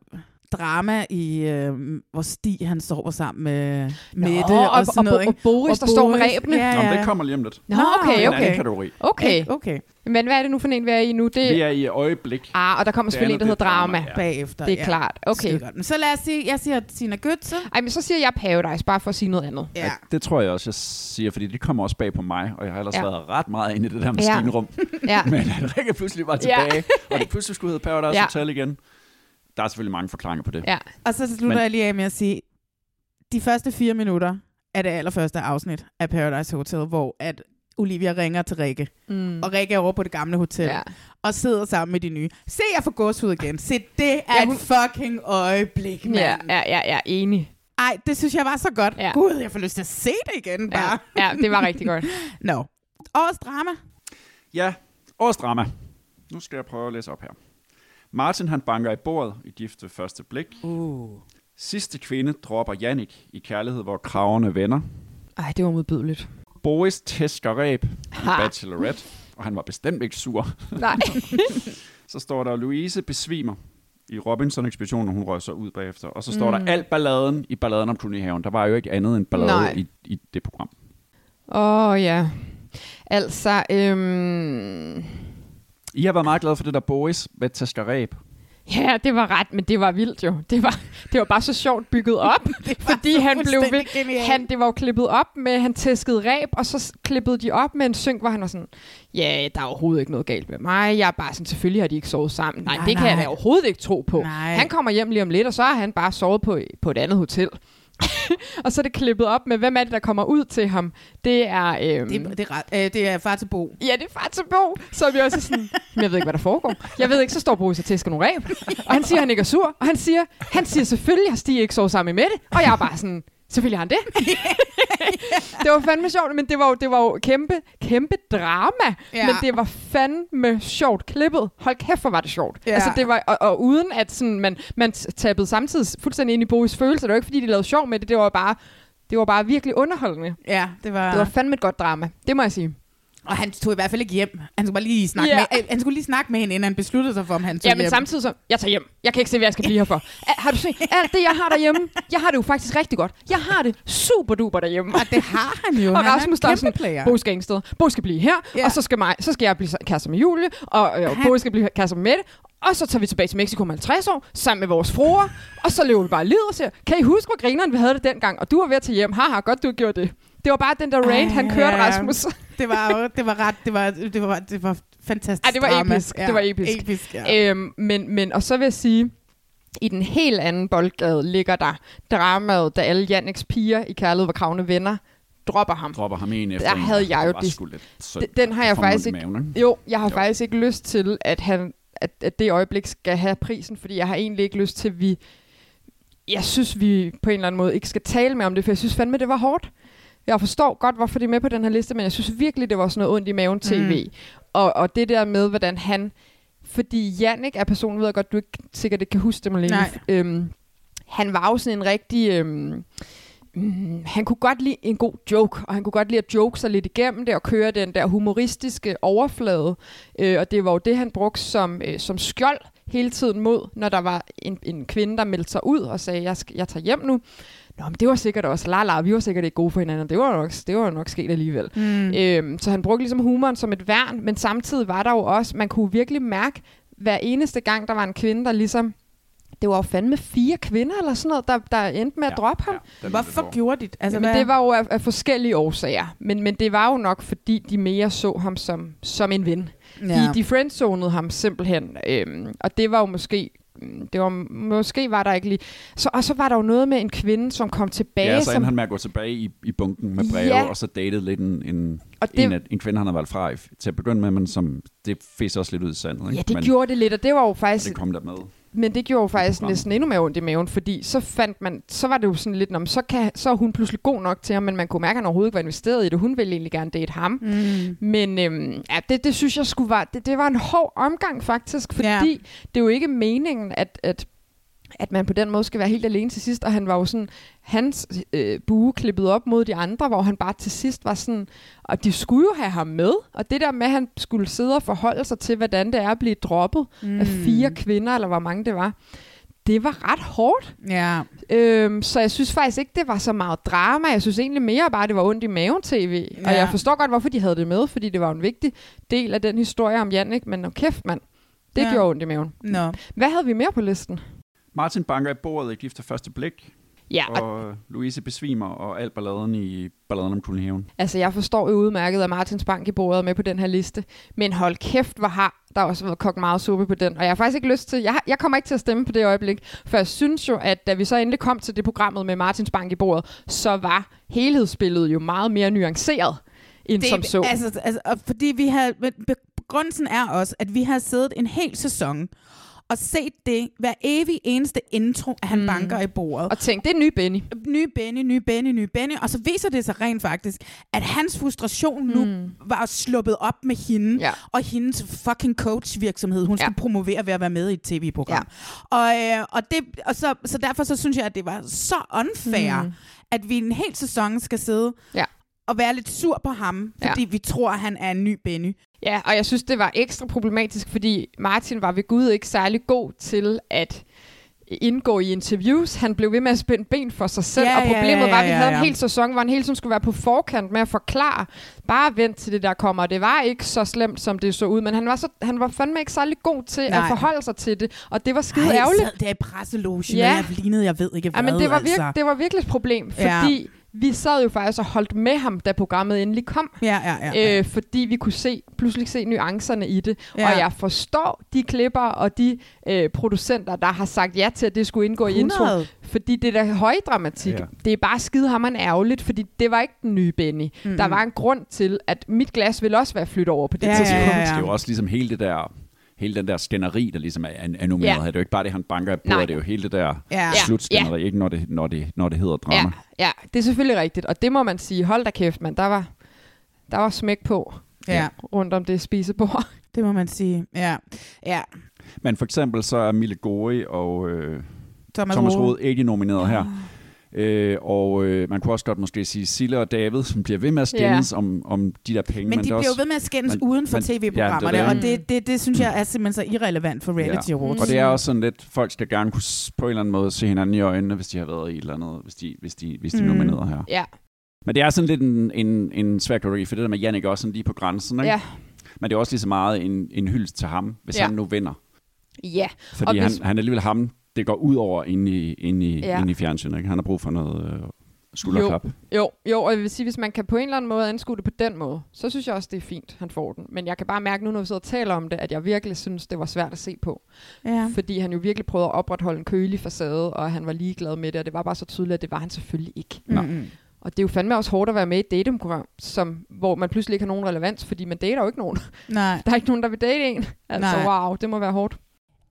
drama i, øh, hvor Stig han sover sammen med Mette og, og sådan noget, og, ikke? og Boris, der Og står med ræbene. Ja, Nå, ja. men det kommer lige om lidt. Nå, Nå, okay, Det er en okay. anden kategori. Okay. Okay. Men hvad er det nu for en, vi er i nu? Det, Vi er i øjeblik. Ah, og der kommer selvfølgelig en, der hedder er Drama. drama, ja. Bagefter. Det er ja. klart. Okay. Men så lad os sige, jeg siger Tina Götze. Ej, men så siger jeg Paradise, bare for at sige noget andet. Ja. Det tror jeg også, jeg siger, fordi det kommer også bag på mig, og jeg har ellers Ja. ja. været ret meget inde i det der Ja. maskinrum. Ja. *laughs* Men at Rikke pludselig var Ja. tilbage, og det pludselig skulle hedde Paradise Ja. Hotel igen. Der er selvfølgelig mange forklaringer på det. ja. Og så slutter Men- jeg lige af med at sige, de første fire minutter af det allerførste afsnit af Paradise Hotel, hvor at Olivia ringer til Rikke, Mm. og Rikke er over på det gamle hotel, ja. og sidder sammen med de nye. Se, jeg får gåshud igen. Se, det er Ja, ja, hun- et fucking øjeblik, mand. Ja, ja, ja, ja, enig. Ej, det synes jeg var så godt. Ja. Gud, jeg får lyst til at se det igen Ja, bare. ja, det var rigtig godt. *laughs* Nå. No. Årets drama. Ja, årets drama. Nu skal jeg prøve at læse op her. Martin han banker i bordet i gift ved første blik. Uh. Sidste kvinde dropper Jannik i kærlighed, hvor kraverne vender. Ej, det var modbydeligt. Boris tæsker ræb i. Bachelorette, og han var bestemt ikke sur. Nej. *laughs* Så står der, Louise besvimer i Robinson-ekspeditionen, og hun røg sig ud bagefter. Og så står mm. der alt balladen i balladen om Kolonihaven. Der var jo ikke andet end ballade Nej. i, i det program. Åh, oh, ja. Altså, øhm... I har været meget glade for det der Boris med tæsker ræb. Ja, det var ret, men det var vildt jo. Det var, det var bare så sjovt bygget *laughs* op, fordi han blev ved, han, det var jo klippet op med, han tæskede ræb, og så klippede de op med en synk, hvor han var sådan, ja, der er overhovedet ikke noget galt med mig, jeg er bare sådan, selvfølgelig har de ikke sovet sammen. Nej, Nej, det kan jeg nej. da overhovedet ikke tro på. Nej. Han kommer hjem lige om lidt, og så har han bare sovet på, på et andet hotel. *laughs* og så er det klippet op med, hvem er det, der kommer ud til ham? Det er... Øhm, Det, er- det, er, øh, det er far til Bo. Ja, det er far til Bo. Så er vi også sådan, men jeg ved ikke, hvad der foregår. Jeg ved ikke, så står Boris og tæsker nogle ræb. Og han siger, at han ikke er sur. Og han siger, han siger selvfølgelig har Stig ikke sovet sammen med Mette. Og jeg er bare sådan, selvfølgelig har han det. *laughs* det var fandme sjovt, men det var jo, det var jo kæmpe, kæmpe drama. Ja. Men det var fandme sjovt klippet. Hold kæft, hvor var det sjovt. Ja. Altså, det var, og, og, uden at sådan, man, man tabede samtidig fuldstændig ind i Boris følelser. Det var ikke, fordi de lavede sjov med det. Det var bare, det var bare virkelig underholdende. Ja, det var... Det var fandme et godt drama. Det må jeg sige. Og han tog i hvert fald ikke hjem. Han skulle bare lige snakke, Ja. med, øh, han skulle lige snakke med hende, inden han besluttede sig for, om han tog Ja, men hjem. samtidig så, jeg tager hjem. Jeg kan ikke se, hvad jeg skal blive her for. Har du set alt det, jeg har derhjemme? *laughs* Jeg har det jo faktisk rigtig godt. Jeg har det super duper derhjemme. Og det har han jo. Og han Rasmus, er sådan. Bo skal ingen sted. Bo skal blive her, ja. og så skal, mig, så skal jeg blive kærester med Julie, og øh, Han- Bo skal blive kærester med Mette, og så tager vi tilbage til Mexico om 50 år, sammen med vores fruer, og så lever vi bare livet og siger, kan I huske, hvor grineren vi havde det dengang, og du var ved at tage hjem. Haha, godt du gjorde det. Det var bare den der rant, han kørte, ja. Rasmus. *laughs* Det var jo, det var ret, det var, det var, det var fantastisk Ej, det var drama. episk. Det var episk. episk ja. Øhm, men, men, og så vil jeg sige, i den helt anden boldgade ligger der dramaet, da alle Janniks piger i Kærlighed var kravne venner, dropper ham. Dropper ham en efter Der en, havde og jeg jo det så Den- den har jeg faktisk ikke- Maven? Jo, jeg har Jo. jo. faktisk ikke lyst til, at, han, at, at det øjeblik skal have prisen, fordi jeg har egentlig ikke lyst til, at vi... Jeg synes, vi på en eller anden måde ikke skal tale mere om det, for jeg synes fandme, det var hårdt. Jeg forstår godt, hvorfor det er med på den her liste, men jeg synes virkelig, det var sådan noget ondt i maven tv. Mm. Og, og det der med, hvordan han... Fordi Jannik er personen, ved jeg godt, du ikke sikkert ikke kan huske det, Malene. Nej. Øhm, han var jo sådan en rigtig... Øhm, mm, han kunne godt lide en god joke, og han kunne godt lide at joke sig lidt igennem det, og køre den der humoristiske overflade. Øh, og det var jo det, han brugte som, øh, som skjold hele tiden mod, når der var en, en kvinde, der meldte sig ud og sagde, jeg, jeg tager hjem nu. Nå, men det var sikkert også, la la, vi var sikkert ikke gode for hinanden, det var nok, det var nok sket alligevel. Mm. Øhm, så han brugte ligesom humoren som et værn, men samtidig var der jo også, man kunne virkelig mærke, hver eneste gang, der var en kvinde, der ligesom det var jo fandme fire kvinder eller sådan noget, der, der endte med at droppe ham. Ja, Hvorfor gjorde de det? Altså, Men hvad? det var jo af, af forskellige årsager. Men, men det var jo nok, fordi de mere så ham som, som en ven. Ja. De, de friendzonede ham simpelthen. Øhm, og det var jo måske det var, måske var der ikke lige... Så, og så var der jo noget med en kvinde, som kom tilbage. Ja, så endte han med at gå tilbage i, i bunken med breve, Ja. og så datede lidt en, en, og det, en, en kvinde, han havde valgt fra til at begynde med, men som, det fes også lidt ud i sandet. Ikke? ja, det men, gjorde det lidt, og det var jo faktisk... Det kom der med. Men det gjorde jo faktisk næsten endnu mere ondt i maven, fordi så fandt man, så var det jo sådan lidt, "Nå, men så, kan, så er hun pludselig god nok til ham, men man kunne mærke, at han overhovedet ikke var investeret i det. Hun ville egentlig gerne date ham. Mm. Men øhm, ja, det, det synes jeg skulle var, det, det var en hård omgang faktisk, fordi Ja. det er jo ikke meningen, at, at at man på den måde skal være helt alene til sidst, og han var jo sådan, hans øh, bue klippet op mod de andre, hvor han bare til sidst var sådan, og de skulle jo have ham med, og det der med, at han skulle sidde og forholde sig til, hvordan det er at blive droppet mm. af fire kvinder, eller hvor mange det var, det var ret hårdt. Ja. Øhm, så jeg synes faktisk ikke, det var så meget drama. Jeg synes egentlig mere bare, det var ondt i maven tv. Ja. Og jeg forstår godt, hvorfor de havde det med, fordi det var en vigtig del af den historie om Jannik, men kæft, mand. Det Ja. gjorde ondt i maven. Nå. Hvad havde vi mere på listen? Martin banker i bordet i gift af første blik, Ja, og og Louise besvimer, og alt balladen i balladen om Kulhaven. altså jeg forstår jo udmærket, at Martins Bank i bordet er med på den her liste. Men hold kæft, hvor har der også været kogt meget suppe på den. Og jeg har faktisk ikke lyst til, jeg, jeg kommer ikke til at stemme på det øjeblik, for jeg synes jo, at da vi så endelig kom til det programmet med Martins Bank i bordet, så var helhedsbilledet jo meget mere nuanceret end som så. Altså, altså, og fordi vi har... Begrundelsen er også, at vi har siddet en hel sæson og set det hver evig eneste intro, at han mm. banker i bordet. Og tænk, det er ny Benny. nye Benny, nye Benny, nye Benny, og så viser det sig rent faktisk, at hans frustration nu mm. var sluppet op med hende, Ja. og hendes fucking coach-virksomhed, hun Ja. skulle promovere ved at være med i et tv-program. Og, øh, og, det, og så, så derfor så synes jeg, at det var så unfair, mm. at vi en hel sæson skal sidde Ja. Og være lidt sur på ham, Ja. fordi vi tror, at han er en ny Benny. Ja, og jeg synes, det var ekstra problematisk, fordi Martin var ved Gud ikke særlig god til at indgå i interviews. Han blev ved med at spænde ben for sig selv, Ja, og ja, problemet ja, var, at vi ja, havde ja. en hel sæson, hvor han hele tiden skulle være på forkant med at forklare. Bare vent til det, der kommer. Det var ikke så slemt, som det så ud, men han var, så, han var fandme ikke særlig god til Nej. at forholde sig til det, og det var skide Ej, ærgerligt. sad der i presselogen, Ja. ja. jeg lignede, jeg ved ikke hvad, Ja, men det var, altså. virke, det var virkelig et problem, Ja. Vi sad jo faktisk og holdt med ham, da programmet endelig kom. Ja, ja, ja. ja. øh, fordi vi kunne se, pludselig se nuancerne i det. Ja. Ja. Og jeg forstår de klipper og de øh, producenter, der har sagt ja til, at det skulle indgå i intro. 100. Fordi det der højdramatik, Ja. ja. det er bare skide hammerende ærgerligt, fordi det var ikke den nye Benny. Mm-mm. Der var en grund til, at mit glas ville også være flyttet over på det Ja, ja, tidspunkt. ja, ja. Det er jo også ligesom hele det der hele den der skænderi, der ligesom er, er nomineret Ja. her. Det er jo ikke bare det, han banker Nej. det er jo hele det der Ja. slutskænderi, ikke når det, når, det, når det hedder drama. Ja, ja, det er selvfølgelig rigtigt. Og det må man sige, hold da kæft, mand. Der var, der var smæk på ja, rundt om det spisebord. *laughs* det må man sige. Ja, ja. Men for eksempel så er Mille Gori og øh, Thomas, Thomas Rode. Rode ikke nomineret her. Øh, og øh, man kunne også godt måske sige Sille og David, som bliver ved med at skændes om, om de der penge. Men de det er bliver også, jo ved med at skændes men- uden for men- tv-programmerne, ja, det og det. det, det, synes jeg er simpelthen så irrelevant for reality Ja. awards. Og det er også sådan lidt, folk skal gerne kunne på en eller anden måde se hinanden i øjnene, hvis de har været i et eller andet, hvis de, hvis de, hvis de Mm. mm. nomineret her. Ja, Men det er sådan lidt en, en, en svær kategori, for det der med Jannik også sådan lige på grænsen, ikke? ja, Men det er også lige så meget en, en hyldest til ham, hvis Ja. ja. han nu vinder. ja. Fordi Og han, hvis- han er alligevel ham, det går ud over inde i, inde i, Ja. inde i fjernsynet. Ikke? Han har brug for noget øh, skulderklap. Jo, jo, og jeg vil sige, hvis man kan på en eller anden måde anskue det på den måde, så synes jeg også, det er fint, han får den. Men jeg kan bare mærke nu, når vi sidder og taler om det, at jeg virkelig synes, det var svært at se på. Ja. Fordi han jo virkelig prøvede at opretholde en kølig facade, og han var ligeglad med det, og det var bare så tydeligt, at det var han selvfølgelig ikke. Nå. Mm-mm. Og det er jo fandme også hårdt at være med i et datingprogram, som, hvor man pludselig ikke har nogen relevans, fordi man dater jo ikke nogen. Nej. *laughs* Der er ikke nogen, der vil date en. Altså, Nej. wow, det må være hårdt.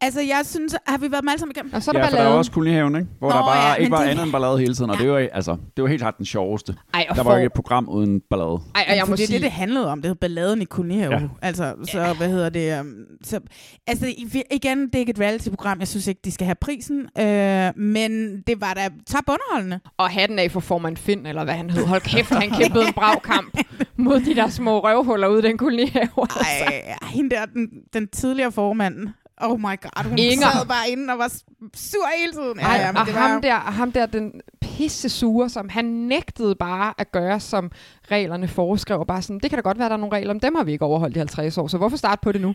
Altså, jeg synes, har vi været dem alle sammen igennem? Og så er der ja, for der ballade. var også Kolonihaven, ikke? Hvor Nå, der bare ja, ikke var det- andet end ballade hele tiden, og det var, altså, det var helt klart den sjoveste. Ej, Der for... var ikke et program uden ballade. Ej, og jeg For må det er sige... det, det handlede om. Det hed balladen i Kolonihave. Ja. Ja. Altså, så hvad hedder det? Um, så, altså, igen, det er ikke et reality-program. Jeg synes ikke, de skal have prisen. Øh, men det var da top underholdende. Og hatten af for formand Finn, eller hvad han hed. Hold kæft, han kæmpede en brav kamp *laughs* mod de der små røvhuller ude i den kolonihave. Altså. Ej, hende der, den, den tidligere formand. Oh my god, hun Inger. sad bare inde og var sur hele tiden. Ej, men og det ham der, ham der, den pisse sure, som han nægtede bare at gøre, som reglerne foreskrev. Bare sådan, det kan da godt være, der er nogle regler, men dem har vi ikke overholdt i 50 år, så hvorfor starte på det nu?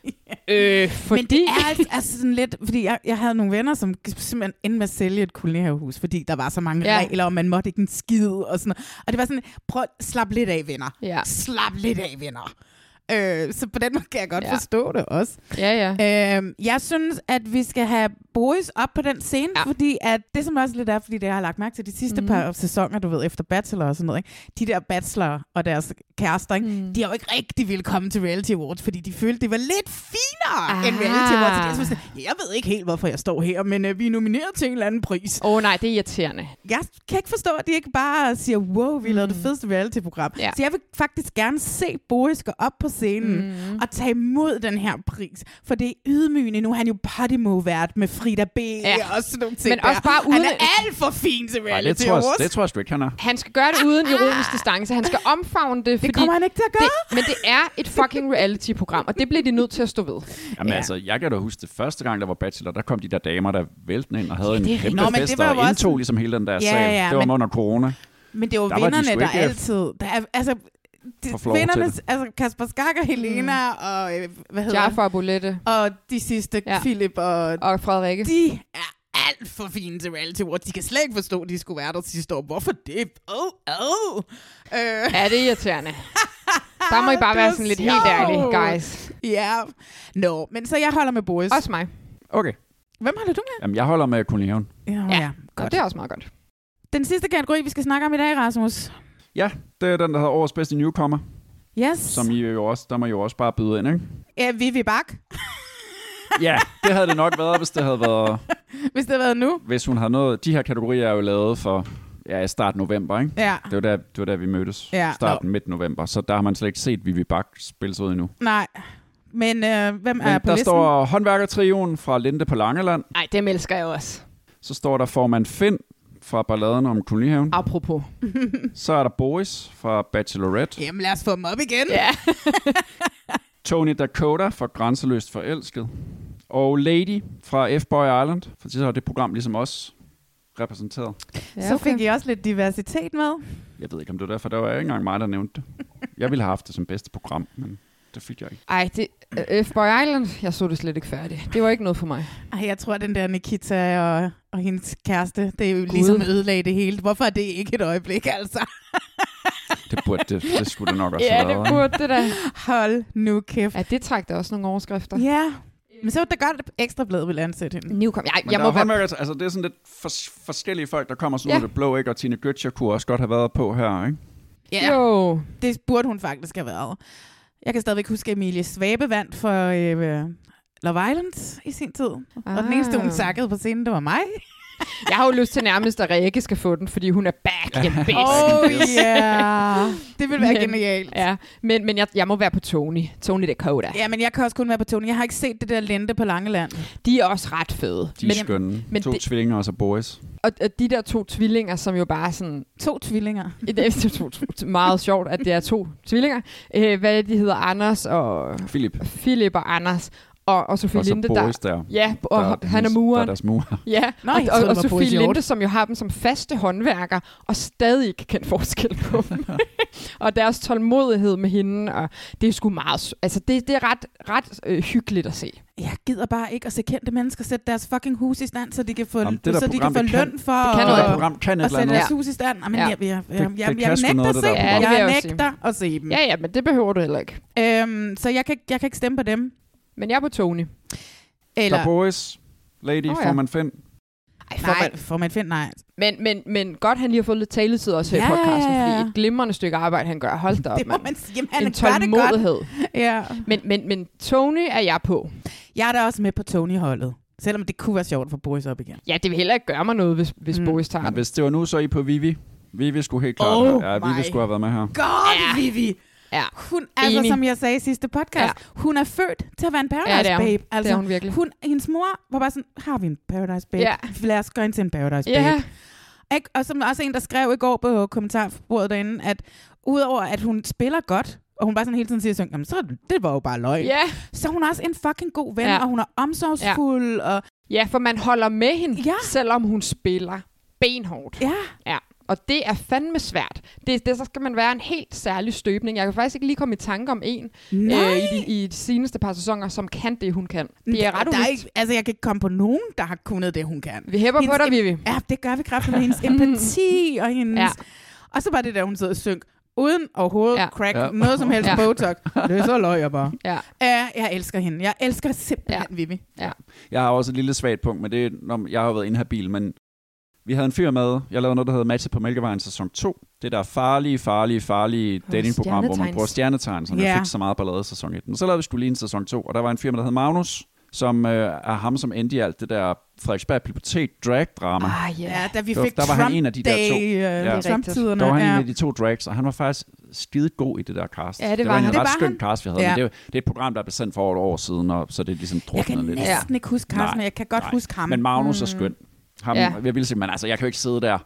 *laughs* øh, fordi... Men det er altså, altså sådan lidt, fordi jeg, jeg havde nogle venner, som simpelthen endte med at sælge et kolonihavehus, fordi der var så mange Ja. ja. regler, og man måtte ikke en skid og sådan noget. Og det var sådan, prøv at slappe lidt af, venner. Ja. Slap lidt af, venner. Øh, så på den måde kan jeg godt Ja. forstå det også. Ja, ja. Øh, jeg synes, at vi skal have Boris op på den scene, Ja. fordi at det som også lidt er, fordi det jeg har lagt mærke til de sidste Mhm. mm. par sæsoner, du ved, efter Bachelor og sådan noget, ikke? de der bachelor og deres kærester, ikke? Mm. de har jo ikke rigtig ville komme til Reality Awards, fordi de følte, det var lidt finere Ah. end Reality Awards. Jeg, synes, jeg ved ikke helt, hvorfor jeg står her, men øh, vi er nomineret til en eller anden pris. Åh oh, nej, det er irriterende. Jeg kan ikke forstå, at de ikke bare siger, wow, vi lavede Mm. det fedeste reality-program. Ja. Så jeg vil faktisk gerne se Boris gå op på scenen Mm. og tage imod den her pris. For det er ydmygende. Nu er han jo Podimo-vært med Frida B. Ja. og sådan nogle ting Men også der. bare Han uden- er alt for fin til reality det tror, jeg, det tror jeg sgu ikke, han er. Han skal gøre det uden ironisk distance. Han skal omfavne det, Det fordi kommer han ikke til at gøre. det, men det er et fucking reality-program, og det bliver de nødt til at stå ved. Jamen Ja. altså, jeg kan da huske det første gang, der var Bachelor, der kom de der damer, der væltende ind og havde det er en kæmpe Nå, det fest, og også- indtog ligesom hele den der Ja, sal. ja, det var men- under corona. Men det er jo Der var de vinderne, sgu der altid... Der er, altså, de, Får lov til vinderne, det. altså Kasper Skak og Helena mm. og, øh, hvad hedder Jaffa og Bolette og de sidste, Ja. Philip og og Frederikke. de er alt for fine til reality awards. De kan slet ikke forstå, at de skulle være der sidste år. Hvorfor det? Åh, oh, åh. Oh. Øh, Ja, det er irriterende. Der må I *laughs* bare være sådan lidt sjovt. helt ærlige, guys. ja. Nå, men så jeg holder med Boris. Også mig. Okay. Hvem holder du med? Jamen, jeg holder med Kolonihaven. Ja, Ja, ja. Og godt. det er også meget godt. Den sidste kategori, vi skal snakke om i dag, Rasmus. Ja, det er den, der hedder årets bedste newcomer, Yes. som I jo også, der må I jo også bare byde ind, ikke? Ja, Vivi Bak. *laughs* Ja, det havde det nok været, hvis det havde været, *laughs* Hvis det havde været nu. hvis hun havde noget. De her kategorier er jo lavet for ja, i start november, ikke? Ja. Det var der, det var der vi mødtes. Ja, Starten midt november. Så der har man slet ikke set Vivi Bak spille sig ud endnu. Nej. Men øh, hvem er Men på der listen? står håndværkertrioen fra Linde på Langeland. Nej, dem elsker jeg også. Så står der formand Finn fra Balladen om Kolonihaven. Apropos. *laughs* Så er der Boris fra Bachelorette. Jamen, lad os få dem op igen. Ja. *laughs* Tony Dakota fra Grænseløst Forelsket. Og Lady fra F-Boy Island. For så er det program ligesom os repræsenteret. ja Så fik I også lidt diversitet med. Jeg ved ikke, om det var derfor. Der var ikke engang mig, der nævnte det. Jeg ville have haft det som bedste program, men det fik jeg ikke. Ej, det, uh, F-Boy Island, jeg så det slet ikke færdigt. Det var ikke noget for mig. Ej, jeg tror, den der Nikita og, og hendes kæreste, det er jo Gud. ligesom ødelagde det hele. Hvorfor er det ikke et øjeblik, altså? *laughs* Det burde det, det skulle det nok også Ja, have det været. burde det da. Hold nu kæft. Ja, det trak da også nogle overskrifter. Ja, men så var det godt, at Ekstrabladet ville ansætte hende. New kom. Jeg, Men jeg må være... altså det er sådan lidt fors- forskellige folk, der kommer sådan Ja. ja. ud af det blå, ikke? Og Tine Götze kunne også godt have været på her, ikke? Ja, Jo. det burde hun faktisk have været. Jeg kan stadigvæk huske, at Emilie Svabe vandt for øh, Love Island i sin tid. Ah. Og den eneste, hun takkede på scenen, det var mig. *laughs* Jeg har jo lyst til nærmest, at Rikke skal få den, fordi hun er back in business. Oh yeah. Det ville være Men- genialt. Ja, men, men jeg, jeg må være på Tony. Tony Dakota. Ja, men jeg kan også kun være på Tony. Jeg har ikke set det der lente på Langeland. De er også ret fede. De er Men, skønne. men to det- tvillinger og så Boris. og, og de der to tvillinger, som jo bare sådan... To tvillinger. Det er to, meget sjovt, at det er to tvillinger. Øh, hvad er de hedder? Anders og... Philip. Philip og Anders. Og, og Sofie Og så Linde, Boris der... der. Ja, og der, han er hendes- Der er muren. deres mur. *laughs* Ja, Nå, og, og, og var Sofie. Linde, som jo har dem som faste håndværker, og stadig ikke kan forskel på *laughs* dem. og deres tålmodighed med hende, og det er sgu meget... Altså, det, det er ret, ret øh, hyggeligt at se. Jeg gider bare ikke at se kendte mennesker sætte deres fucking hus i stand, så de kan få, Jamen, det så de kan få det kan- løn for det kan noget. Det program kan at sætte deres hus i stand. Jamen, Ja. jeg, jeg, jeg, jeg, jeg, kan jeg nægter noget, at se dem. Ja, jeg nægter at se dem. Ja, ja, men det behøver du heller ikke. Øhm, så jeg kan, jeg kan ikke stemme på dem. Men jeg er på Tony. Der Eller, er Boris, Lady, oh, ja. Forman Finn. Ej, Ej, får Nej, man, får man find, nej. men, men, men godt, han lige har fået lidt taletid også her Ja, i podcasten, ja, ja, fordi et glimrende stykke arbejde, han gør. Hold da op, Det må mand. man sige. Jamen, han En gør det godt. tålmodighed. Ja. Men, men, men Tony er jeg på. Jeg er da også med på Tony-holdet. Selvom det kunne være sjovt for Boris op igen. Ja, det vil heller ikke gøre mig noget, hvis, hvis Mm. Boris tager Men den. hvis det var nu, så er I på Vivi. Vivi skulle helt klart Oh ja, Vivi my skulle have været med her. God, Ja. Vivi! Ja, Hun, altså, Enig. som jeg sagde i sidste podcast, ja. hun er født til at være en Ja, Paradise det er hun. Babe. Altså, det er hun virkelig. hun, hendes mor var bare sådan, har vi en Paradise Babe? Ja. Lad os ind til en Paradise Ja, Babe. Ikke? Og som også en, der skrev i går på kommentarbordet derinde, at udover at hun spiller godt, og hun bare sådan hele tiden siger sådan, "Jamen, så det var jo bare løgn. ja. Så er hun også en fucking god ven, Ja. og hun er omsorgsfuld, og ja, for man holder med hende, Ja. selvom hun spiller benhårdt. ja, Ja, og det er fandme svært. Det, det, så skal man være en helt særlig støbning. Jeg kan faktisk ikke lige komme i tanke om en nej. øh, i, de, i de seneste par sæsoner, som kan det, hun kan. Det er ret der, er ikke, altså, jeg kan ikke komme på nogen, der har kunnet det, hun kan. Vi hæpper på Hendes dig, Vivi. Ja, det gør vi kraftigt med hendes *laughs* empati og hendes... Ja. Og så var det der, hun sidder og synk uden overhovedet ja. Ja. crack Ja. noget som helst Ja. Botox. Det er så løg jeg bare. Ja. Ja, jeg elsker hende. Jeg elsker simpelthen ja. Vivi. Jeg har også et lille svagt punkt, men det er, når jeg har været inhabil, men vi havde en fyr med, jeg lavede noget, der hedder Matchet på Mælkevejen sæson 2. Det der farlige, farlige, farlige datingprogram, hvor man bruger stjernetegn, som Ja. jeg fik så meget ballade i sæson 1. Og så lavede vi skulle lige en sæson 2, og der var en fyr med, der hed Magnus, som øh, er ham, som endte i alt det der Frederiksberg Bibliotek drag-drama. Ah, Ja, da vi Der- fik der var han Trump en af de der to. Day, øh, Ja. Trump-tiderne. Der var han ja. en af de to drags, og han var faktisk skide god i det der cast. Ja, det det var var en han. Det ret var skøn han. cast, vi havde. Ja. Men det, er, det er et program, der blev sendt for over et år siden, og så er det ligesom Jeg kan druknet lidt. næsten ikke huske Carsten, men jeg kan godt Nej. huske ham. Men Magnus er Mm. skøn. Ham, Ja. jeg vil sige, men altså, jeg kan jo ikke sidde der,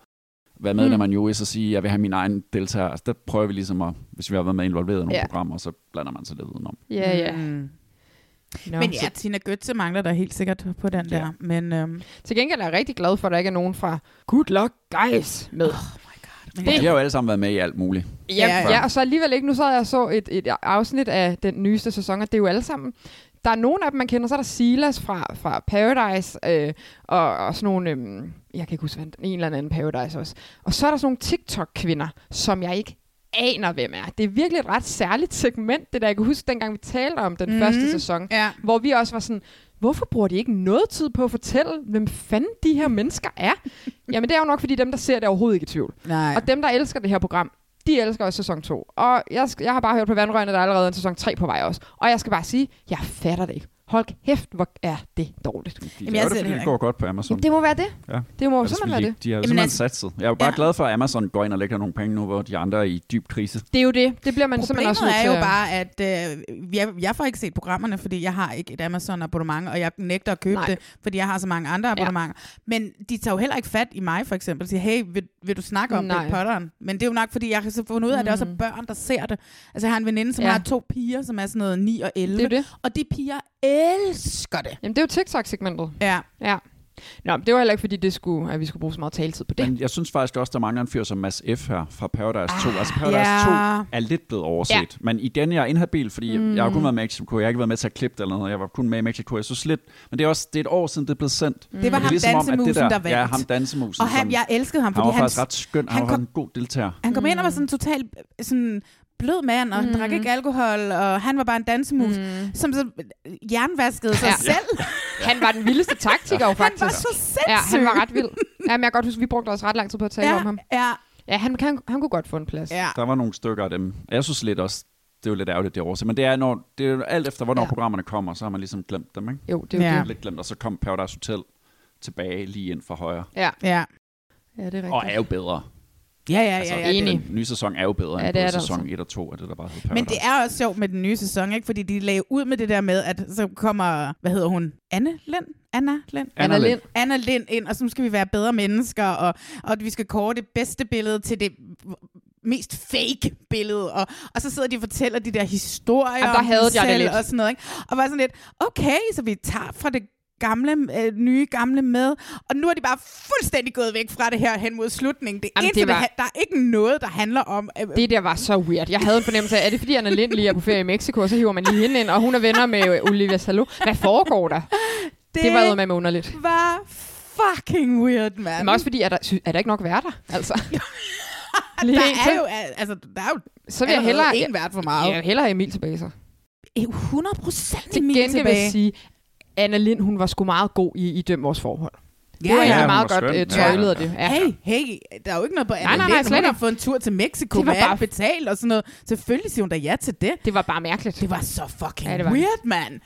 være medlem Mm. af Newis og sige, at jeg vil have min egen deltager. Altså, der prøver vi ligesom at, hvis vi har været med involveret i nogle Ja. programmer, så blander man sig lidt udenom. Ja, ja. Mm. Nå. Men ja, Tina Götze mangler der helt sikkert på den Ja. der. Men, øhm, Til gengæld er jeg rigtig glad for, at der ikke er nogen fra Good Luck Guys med. men Det... Det- De har jo alle sammen været med i alt muligt. Ja, Ja, ja, ja. ja, og så alligevel ikke. Nu så jeg så et, et afsnit af den nyeste sæson, og det er jo alle sammen... Der er nogle af dem, man kender. Så er der Silas fra, fra Paradise, øh, og, og sådan nogle... Øh, jeg kan ikke huske, en eller anden Paradise også. Og så er der sådan nogle TikTok-kvinder, som jeg ikke aner, hvem er. Det er virkelig et ret særligt segment, det der. Jeg kan huske, dengang vi talte om den Mhm. mm. første sæson, ja. hvor vi også var sådan, hvorfor bruger de ikke noget tid på at fortælle, hvem fanden de her mennesker er? *laughs* Jamen det er jo nok, fordi dem, der ser det, er overhovedet ikke i tvivl. Nej. Og dem, der elsker det her program, de elsker også sæson 2. Og jeg, jeg har bare hørt på vandrørene, der er allerede en sæson 3 på vej også. Og jeg skal bare sige, jeg fatter det ikke. Hold kæft, hvor er det dårligt. De Jamen, jeg det, fordi det går godt på Amazon. Jamen, det må være det. Ja. Det må jo Ellers simpelthen ville være de, det. de har jo Jamen, simpelthen altså- satset. Jeg er jo bare Ja. glad for, at Amazon går ind og lægger nogle penge nu, hvor de andre er i dyb krise. Det er jo det. Det bliver man simpelthen Problemet også nødt er til. jo at- bare, at øh, jeg, jeg får ikke set programmerne, fordi jeg har ikke et Amazon-abonnement, og jeg nægter at købe Nej. det, fordi jeg har så mange andre abonnementer. Men de tager jo heller ikke fat i mig, for eksempel. Siger, hey, vil, vil du snakke om Nej. Potteren? Men det er jo nok, fordi jeg har så fundet ud af, at det også er Mm. børn, der ser det. Altså, jeg har en veninde, som Ja. har to piger, som er sådan noget 9 og 11, Det er jo det. og de piger elsker det. Jamen, det er jo TikTok-segmentet. Ja. Ja. Nå, men det var heller ikke, fordi det skulle, at vi skulle bruge så meget taletid på det. Men jeg synes faktisk også, der mangler en fyr som Mads F. her fra Paradise 2. Altså Paradise ja. 2 er lidt blevet overset. Ja. Men igen, jeg er inhabil, fordi mm. jeg har kun været med i Mexico. Jeg har ikke været med til at klippe det eller noget. Jeg var kun med i Mexico. Jeg synes lidt, men det er også det er et år siden, det er blevet sendt. Det var er ham ligesom om, at det dansemusen, der vandt. Ja, ham dansemusen. Og han, som, jeg elskede ham, han fordi var han, faktisk ret skøn. Han, han var kom- en god deltager. han kom ind og var Mm. sådan totalt øh, sådan blød mand, og mm. Mm. drak ikke alkohol, og han var bare en dansemus, mm. Mm. som så jernvaskede sig Ja. selv. *laughs* Han var den vildeste taktiker jo Han faktisk. var så sindssyg. Ja, han var ret vild. Ja, men jeg kan godt huske, vi brugte også ret lang tid på at tale ja, om ham. Ja, Ja, han, han, han kunne godt få en plads. ja. Der var nogle stykker af dem. Jeg synes lidt også, det er jo lidt ærgerligt det år. Men det er, når, det er jo alt efter, hvornår Ja. ja. programmerne kommer, så har man ligesom glemt dem. Ikke? Jo, det er jo Ja. det. Lidt glemt, og så kom Paradise Hotel tilbage lige ind fra højre. Ja. Ja. ja, det er rigtigt. Og er jo bedre. Ja, ja, ja. Altså, ja, enig. det. Den nye sæson er jo bedre Ja, end det er sæson altså. 1 og 2 af det, der bare hedder Paradise. Men det er også sjovt med den nye sæson, ikke? Fordi de lagde ud med det der med, at så kommer, hvad hedder hun? Anne Lind? Anna Lind? Anna Lind. Anna Lind ind, og så skal vi være bedre mennesker, og, og vi skal kåre det bedste billede til det mest fake billede, og, og så sidder de og fortæller de der historier Jamen, der om hadede dem jeg det selv lidt. og sådan noget, ikke? Og var sådan lidt, okay, så vi tager fra det gamle, øh, nye gamle med, og nu er de bare fuldstændig gået væk fra det her hen mod slutningen. Det Jamen, eneste, det var- der er ikke noget, der handler om... Øh, Det der var så weird. Jeg havde en fornemmelse af, er det fordi Anna Lind lige er på ferie i Mexico, og så hiver man lige hende ind, og hun er venner med øh, Olivia Salo. Hvad foregår der? Det, det var med underligt. var fucking weird, mand. Men også fordi, er der, er der ikke nok værter? Altså. *laughs* lige der er til. jo, altså, der er jo Så vil jeg hellere, en vært for meget. jeg vil hellere have Emil tilbage så. 100 procent Til Emil gengæld vil jeg tilbage. sige, Anna Lind, hun var sgu meget god i, i Døm Vores Forhold. Det var Ja, ja, meget godt skøn. øh, tøjlet af det. Ja. Hey, hey, der er jo ikke noget på nej, nej, Annalene. slet Hun har fået en tur til Mexico Det var bare- alt betalt og sådan noget. Selvfølgelig siger hun da ja til det. Det var bare mærkeligt. Det var så fucking Ja, ja, var weird, mand.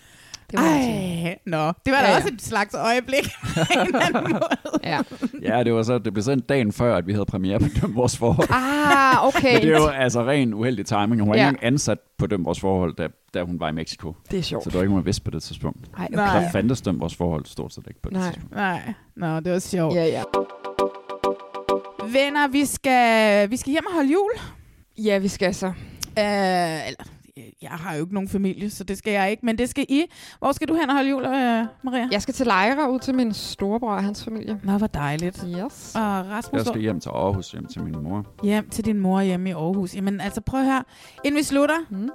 Det var. Ej, nå. Det var da Ja, ja. også et slags øjeblik. *laughs* på en eller anden *laughs* måde. Ja. Ja, det var så, det blev sendt dagen før, at vi havde premiere på Døm Vores Forhold. Ah, okay. Men det er jo altså ren uheldig timing. Hun var Ja. ikke engang ansat på Døm Vores Forhold, da, da hun var i Mexico. det er sjovt. Så det var ikke, hun vidste på det tidspunkt. Ej, okay. Nej. Der fandtes Døm Vores Forhold stort set ikke på det Nej. tidspunkt. Nej, nå, det var sjovt. Ja, ja. Venner, vi skal, vi skal hjem og holde jul. Ja, vi skal så. Uh, eller, jeg har jo ikke nogen familie, så det skal jeg ikke. Men det skal I. Hvor skal du hen og holde jul, uh, Maria? Jeg skal til Lejre ud til min storebror og hans familie. Nå, hvor dejligt. Yes. Og Rasmus, Jeg skal hjem til Aarhus, hjem til min mor. hjem til din mor hjemme i Aarhus. Jamen altså, prøv her. Inden vi slutter, Mm.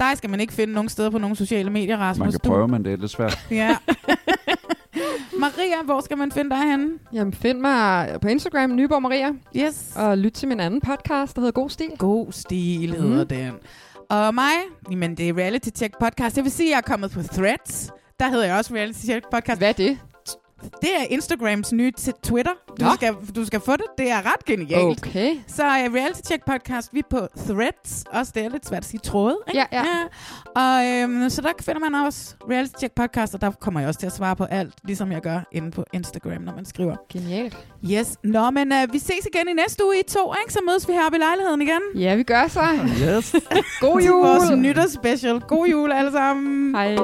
dig skal man ikke finde nogen steder på nogle sociale medier, Rasmus. Man kan Du- prøve, men det er lidt svært. *laughs* Ja. *laughs* Maria, hvor skal man finde dig henne? Jamen, find mig på Instagram, Nyborg Maria, Yes. og lyt til min anden podcast, der hedder God Stil. God stil hedder den. Og mig, jamen det er Reality Check Podcast. Jeg vil sige, at jeg er kommet på Threads. Der hedder jeg også Reality Check Podcast. Hvad er det? Det er Instagrams nye til Twitter. Du skal, du skal få det. Det er ret genialt. Okay. Så uh, Reality Check Podcast, vi er på Threads. Også det er lidt svært at sige tråde. Ikke? Ja, ja. Og øhm, så der finder man også Reality Check Podcast, og der kommer jeg også til at svare på alt, ligesom jeg gør inde på Instagram, når man skriver. Genialt. Yes. Nå, men uh, vi ses igen i næste uge i to, ikke? Så mødes vi heroppe i lejligheden igen. Ja, vi gør så. Yes. *laughs* God jul. vores nytårsspecial. God jul alle sammen. Hej.